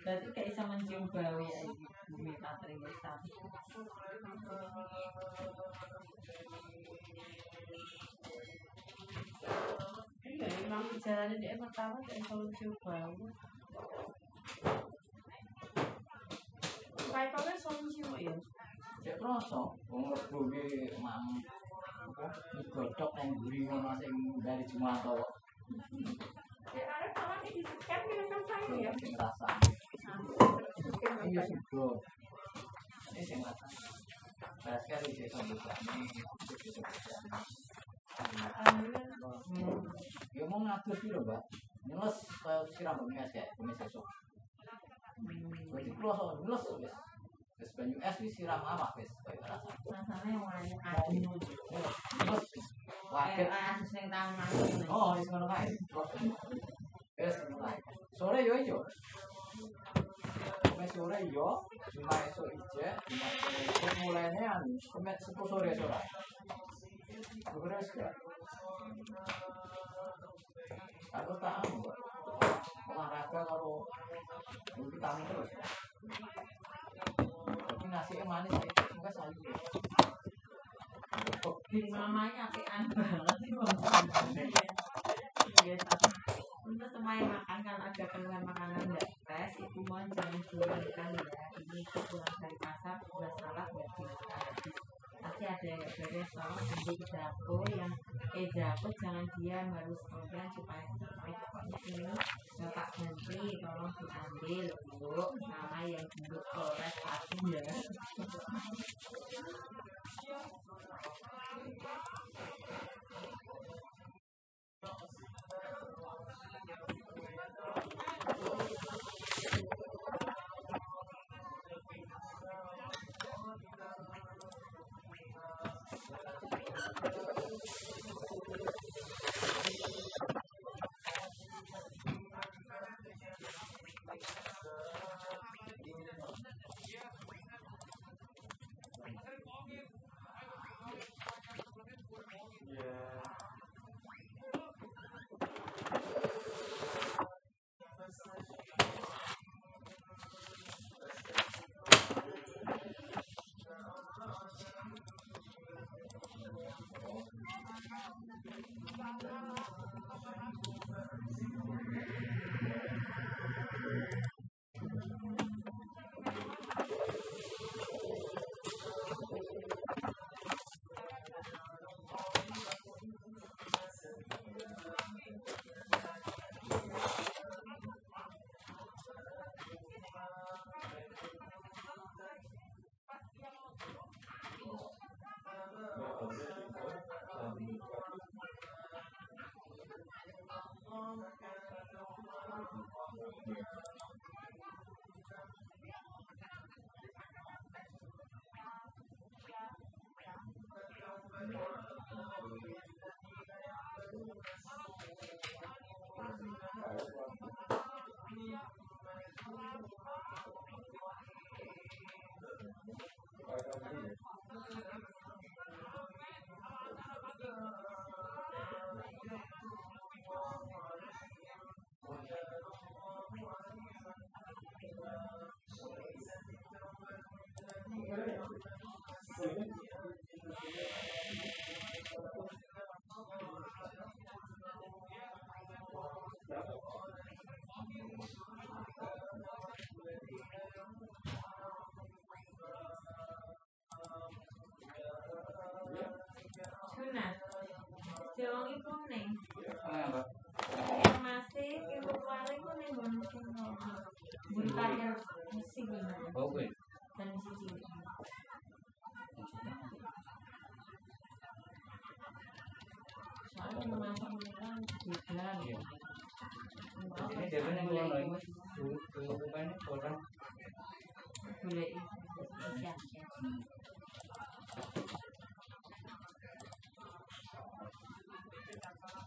Berarti kayak bisa mencium bau ya bumi patri besar. Iya, emang jalannya dia pertama kayak selalu cium bau. Kayak kau kan selalu cium ya. Cek kroso, wong bumi digodhog nang mburi ngono sing dari Jumanto Ya. Ya. Ya mau ngatur sih lho, Mbak. Ngeles kaya siram bengi es kayak kumis esok. Berarti kloso ngeles Wis banyu es wis siram awak wis kaya rasa. Rasanya wangi. Waget. Kayak asus tahun lalu. Oh, wis ngono kae. Wis ngono kae. Sore yo ijo. Mes sore yo, cuma esok ije, cuma esok mulainya anu, kemet sepuluh sore sore. Beres gak? Aku tak olahraga kalau vitamin terus. Nasi manis itu suka sayur. Di mamanya apian banget sih bang. Iya, untuk semuanya makan kalau ada keluhan makanan nggak fresh itu mohon jangan diurangkan ya. Ini pulang dari pasar salah nggak dimakan habis. Pasti ada yang beres tolong ambil dapur yang eh dapur jangan diam harus program supaya sampai pokoknya ini bapak menteri tolong diambil bu nama yang duduk polres pasti ya. here.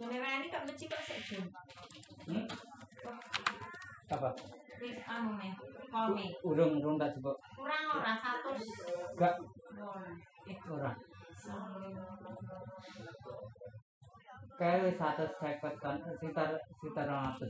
Ini Kak Meci kok sejum? Hmm? Apa? Wis anu ne, kolmi. Urung urung tak jebok. Kurang ora 100. Enggak. Eh ora. Kayak 100 sekitar sekitar 100.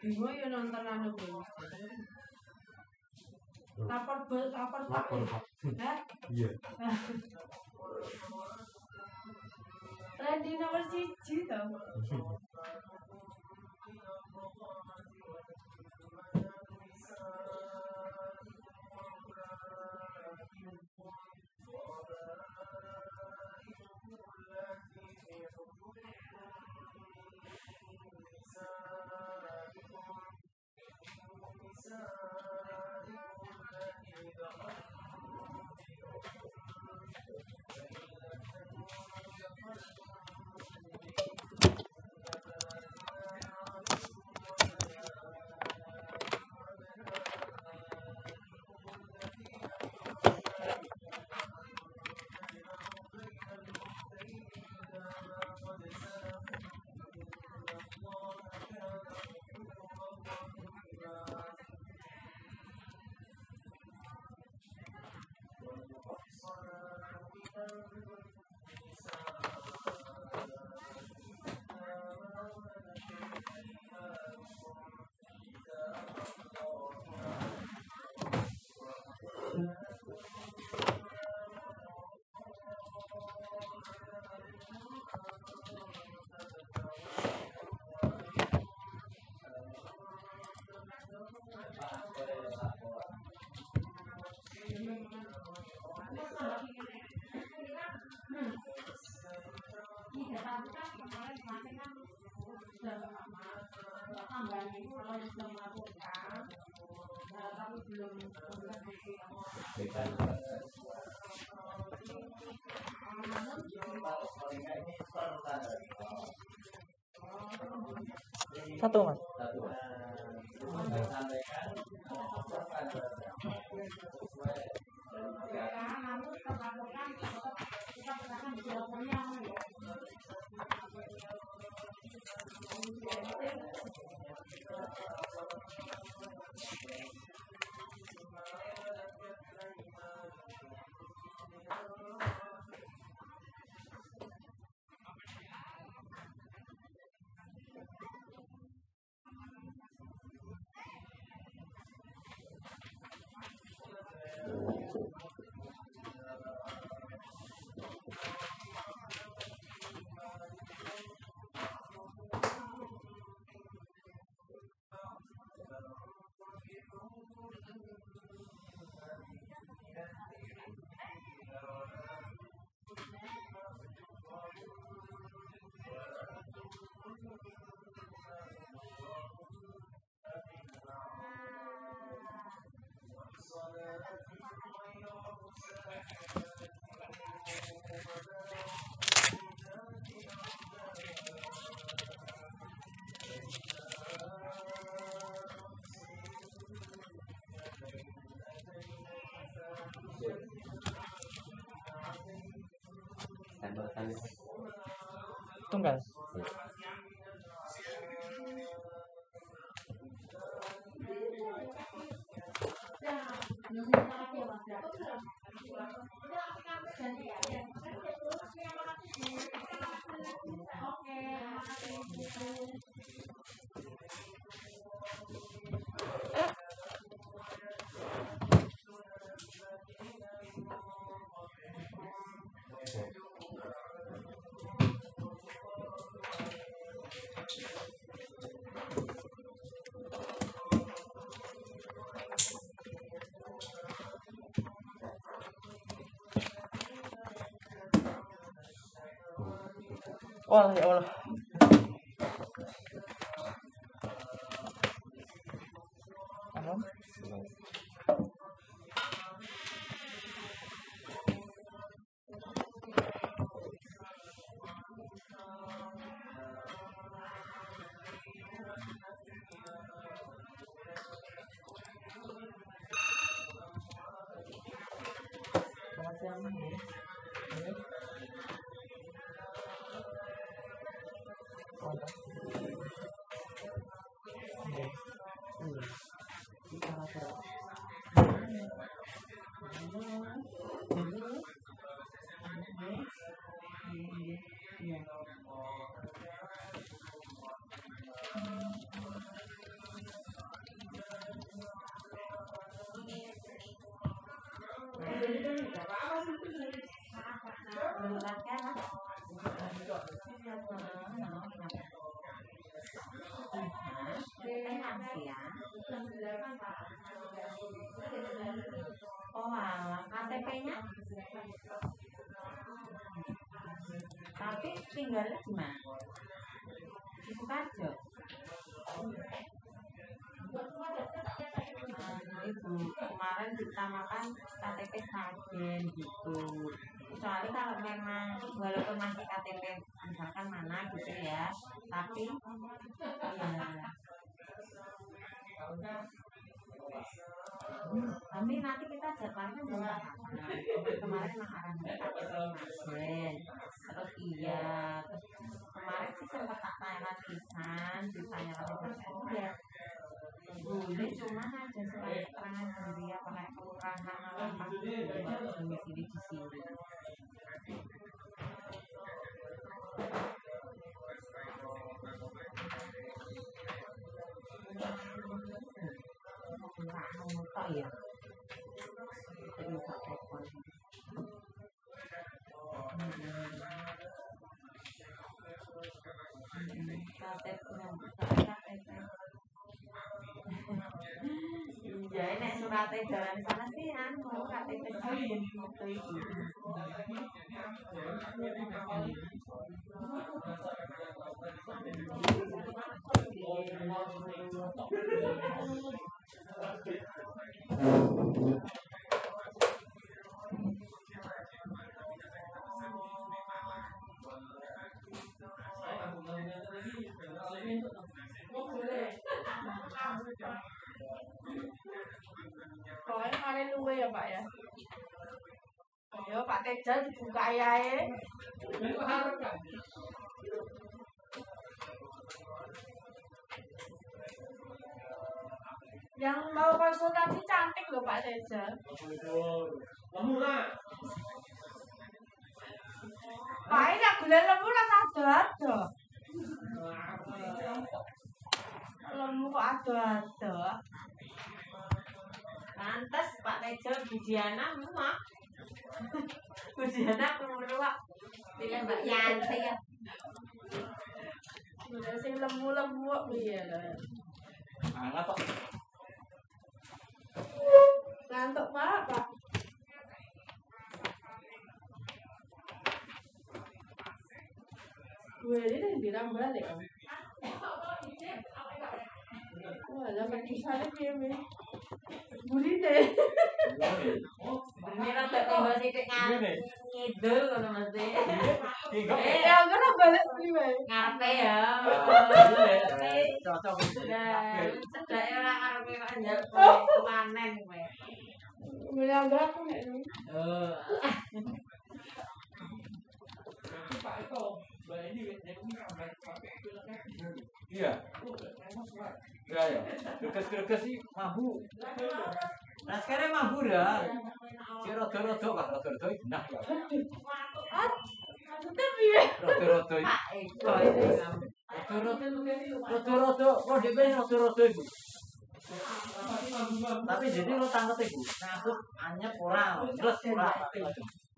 Bingung ya nonton anu kuwi. Lapor bel, lapor pak. Lapor. Hah? Iya. Randy nomor siji tau. Satu mas. kali. Tunggal. Wah, ya Allah. Halo? Tapi tinggalnya di mana? Di Sukarjo. Nah, itu kemarin ditamakan KTP Sajen gitu. Soalnya kalau memang walaupun masih KTP misalkan mana gitu ya, tapi ya tapi nanti kita jadwalnya belum tahu. kemarin emang arah Masen terus iya terus kemarin sih sempat tak tanya pisan ditanya lagi. Masen ya boleh cuma ada surat keterangan diri ya pakai kelurahan apa. Apa domisili di sini Enggak mau Iya, nek surate jalan sana sih anu KTP waktu itu. Pokoknya kemarin luwe ya Pak ya. Ya Pak Teja dibuka ya Yang mau konsultasi cantik loh Pak Teja. Pak ini aku lemu rasa ada-ada. Lemu kok ada-ada. Pantes Pak Tejo Budiana muak. *laughs* Budiana kemuruak. Tidak Mbak Yanti ya. Udah sing lemu-lemu kok piye lho. Kok. Ngantuk Pak, Pak. Gue ini dirang balik. Wah, kan kisahnya piye mi? Buri deh. Rada timbal sithik ngidul ngono mesti. Eh, Ya enggak lah balik beli wae. ngarepe ya. Cocok. Cedake ora ngarepe kok njak kemanen kowe. Enggak aku nek ini. Eh, itu mbak ini jadi sampai pakai pileknya Iya. Gerges-gerges sih mabu. Nah sekarang mabu dah. Si rodo-rodo pak, rodo-rodo itu nah. Rodo-rodo itu. Rodo-rodo, kok dia pengen rodo-rodo? Tapi jadi lo tangkap itu. Nah itu anyep orang, jelas orang.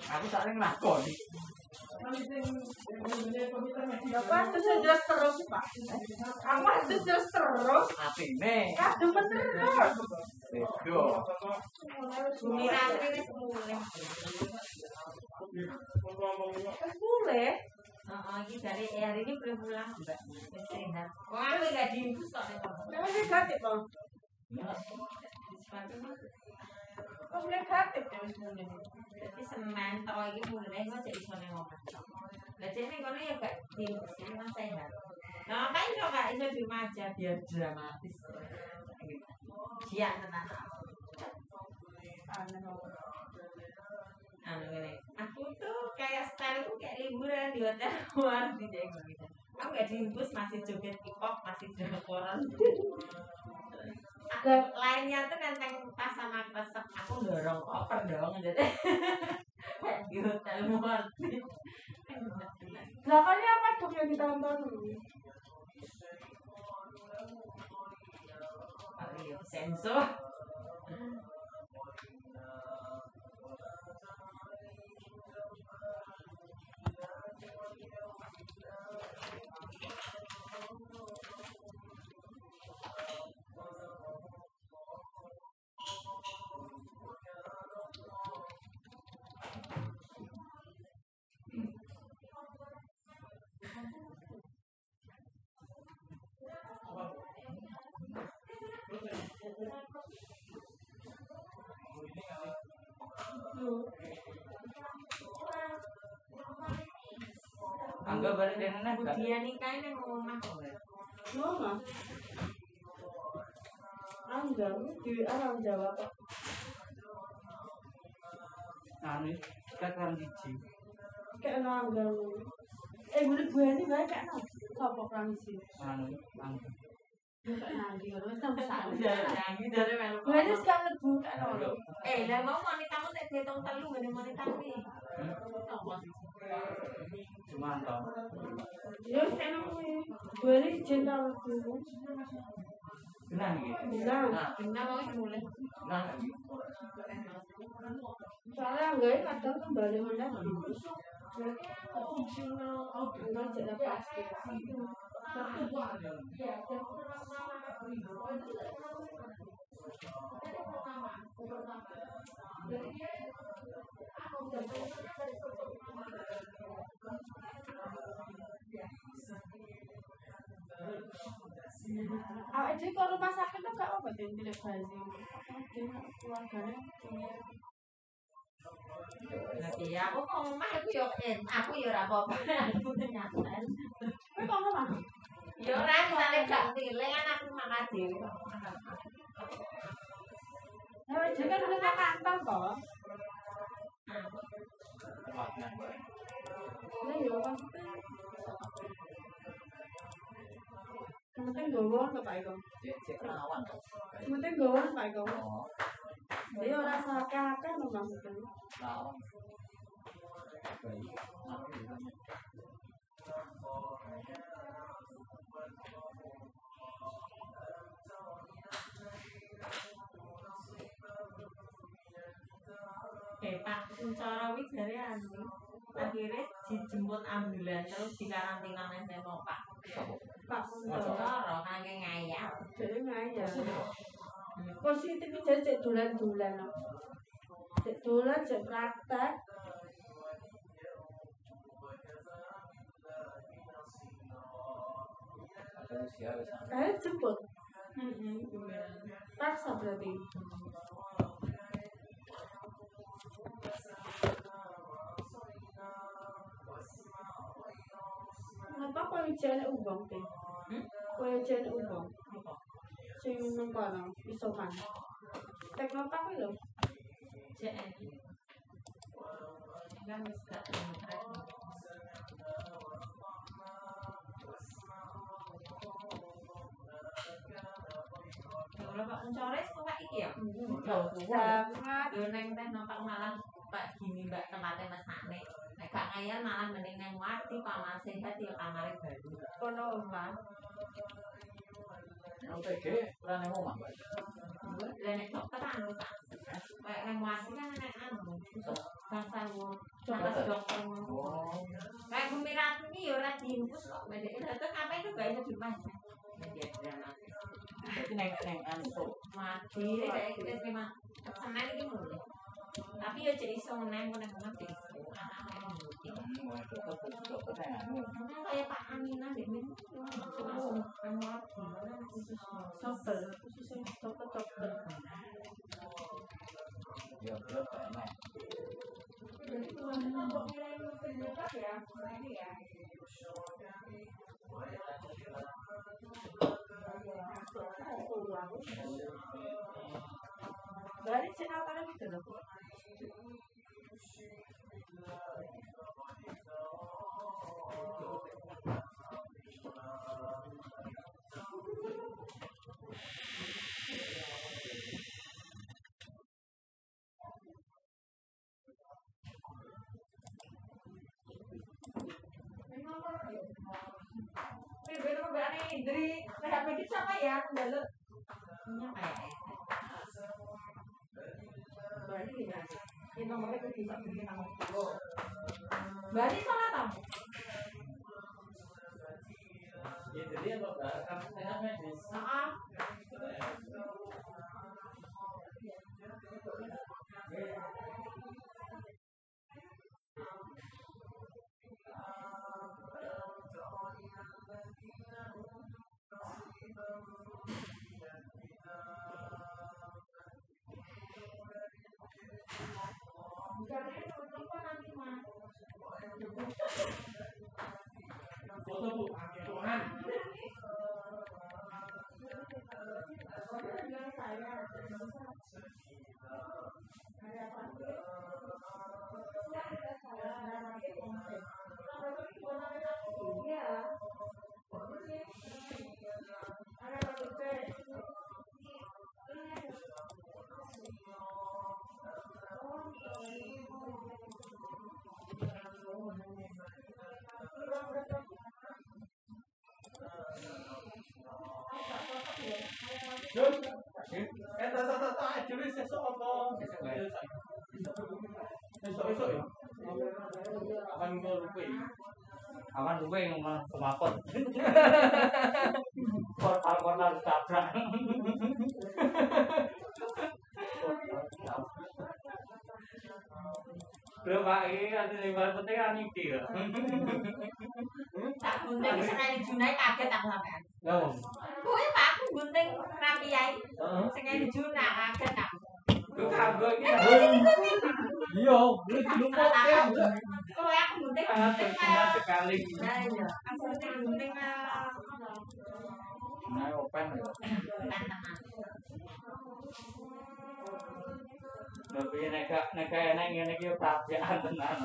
Aku saling nglakoni. Bapak itu jelas terus, Pak. Apa jelas terus? Atine Kadung terus. beda. bumi ratri ini mulai Wes mulai. Oh, ini dari hari ini belum pulang mbak Istirahat. Wah, aku nggak diinfus kok. Memang negatif, Bang. Kok negatif ya wes mulai. Jadi semen tau ini mulai kok jadi iso neng omah. Lah kono ya gak diinfus ini mas sehat. Nah, makanya kok gak iso di rumah aja biar dramatis. Tenan. Aneh kok. Anu aku tuh kayak style tuh kayak liburan di hotel luar di gitu. Aku gak diinfus masih joget hip-hop, masih drakoran. Aku lainnya tuh nenteng tas sama kresek, aku dorong koper dong jadi *laughs* di hotel luar. Drakonnya apa dong yang ditonton? Kali Angga balik neh gak? Dia nikah ini mau rumah. Mama. Angga, di orang Jawa kok. Anu, kita kurang siji. Kayak Angga. Eh, boleh gue ini gak kayak no. Sopo Fransi. Anu, anu. Kayak Gue ini sekarang lebu. Eh, lah mau wanitamu tak dihitung telu gak ada wanita nih. Cuma toh. Ya. Gue ini cinta lebu. Benar gitu. Nah, Benda mau mulai. nah, soalnya ini kadang kembali mana fungsional Angga jadi Awak jadi kalau rumah sakit tuh gak obat yang pilih bazi. Cuma keluarganya Nanti ya, aku *laughs* kok rumah aku yuk, aku yuk apa-apa, aku nyasar. Tapi kalau rumah Ya ora misale gak pilih kan aku makan dhewe. Ya wis jek nang kantor kok. Lah yo yo Mending gowon ke Pak Iko. Mending gowon ke Pak Iko. Dia orang sangat kakak tuh Mas. Tahu. cara wijare anu akhire dijemput ambulans terus dikarantina nang sewo Pak. Pak Sundoro kangge ngayak. Dene ngayak. Positif jadi cek dolan-dolan. Cek dolan cek praktek. Eh, jemput. Hmm, Paksa berarti. Hmm. Kok ijane umbong teh. Hmm? Kok ijane umbong. Sing nang kono isoman. Teknopark kuwi lho. JN kan wis gak kontrak Ya Allah, Pak Mencores kok Pak iki ya? Sangat Yo neng teh nampak malah Pak gini Mbak tempatnya Mas Ane. gak ngayal malah mending neng ngerti Pak Mas sehat di kamar baru. Kono Pak. OTG, lah nemu mah. Lah nek dokter anu Pak. Kayak nang wasi kan nek anu. Rasa wo. Dokter. Oh. Kayak kumirat iki yo ora diimpus kok wedeke dokter apa itu bae di rumah. Jadi drama. Jadi neng neng anu. Mati. Kayak kita sih mah. Senang iki mulu. Tapi ya jadi iso neng neng jadi kayak Pak Amina khususnya dokter-dokter. Ya, ya, nah ini ya. Berarti cenatane gitu lho. Dari sehat medis sama ya, kembali. Punya kayak Berarti gini, ini nomornya tuh bisa bikin nama sepuluh. Berarti gunting sengaja junai kaget aku sampean. Loh, Kowe Pak aku gunting rapi yai. Heeh. Sengaja juna kaget aku. Iya, dilumpuh ya. Kowe aku gunting gunting sekali. Nah iya, aku gunting gunting kayak Nah, open. Tapi nek nek enak ngene iki tabian tenan.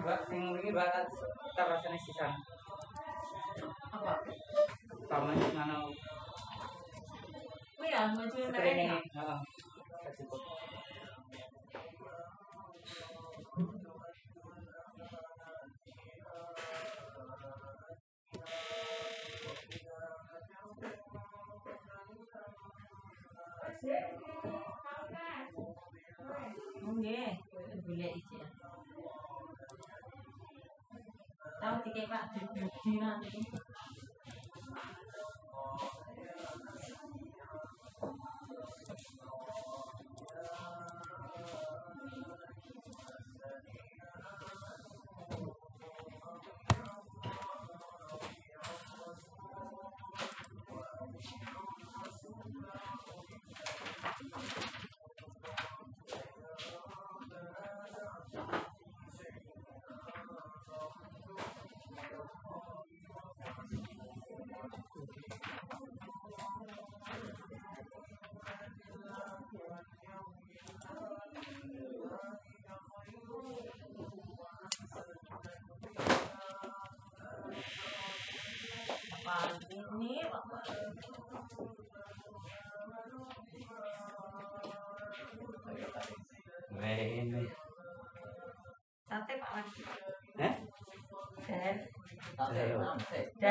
Mbak sing wingi Mbak tak rasane sisan. Apa? Paman ngono Kuwi ya maju mereka. screening. Heeh. Tersebut. Nggih, golek iki ya. Tahu dikepak di budi nanti. Apaan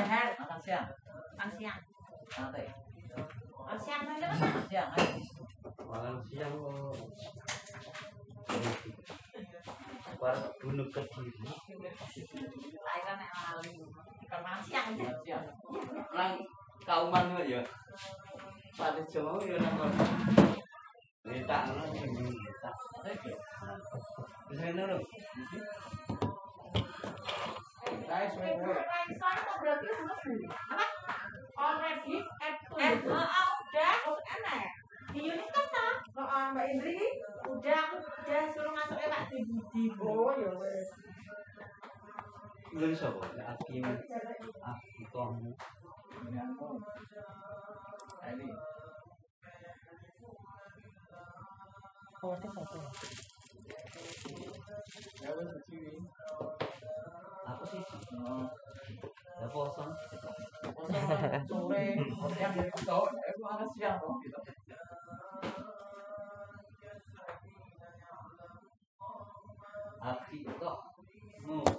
Dahar. Makan siang. Makan siang. Sate. Makan siang saja Pak. Makan siang. siang oh. Baru bunuh ke diri Saya kan nek lali. Bukan makan siang aja. Siang. nang kauman ya pada Jawa ya nang kono minta ngono minta bisa ngono Guys, wait, wait. berarti Apa? Already at udah. Enak. Di unit kan Mbak Indri udah aku udah suruh masuknya Pak di. Oh, ya wes. Belum sapa? Hakim Hakim Tom. Ini aku. Nah, Ini. Oh, itu satu. Ya wes ciwi. Aku sih. Oh. Ya kosong. Kosong sore, siang dari kau, aku makan siang loh gitu. Hakim kok. Hmm.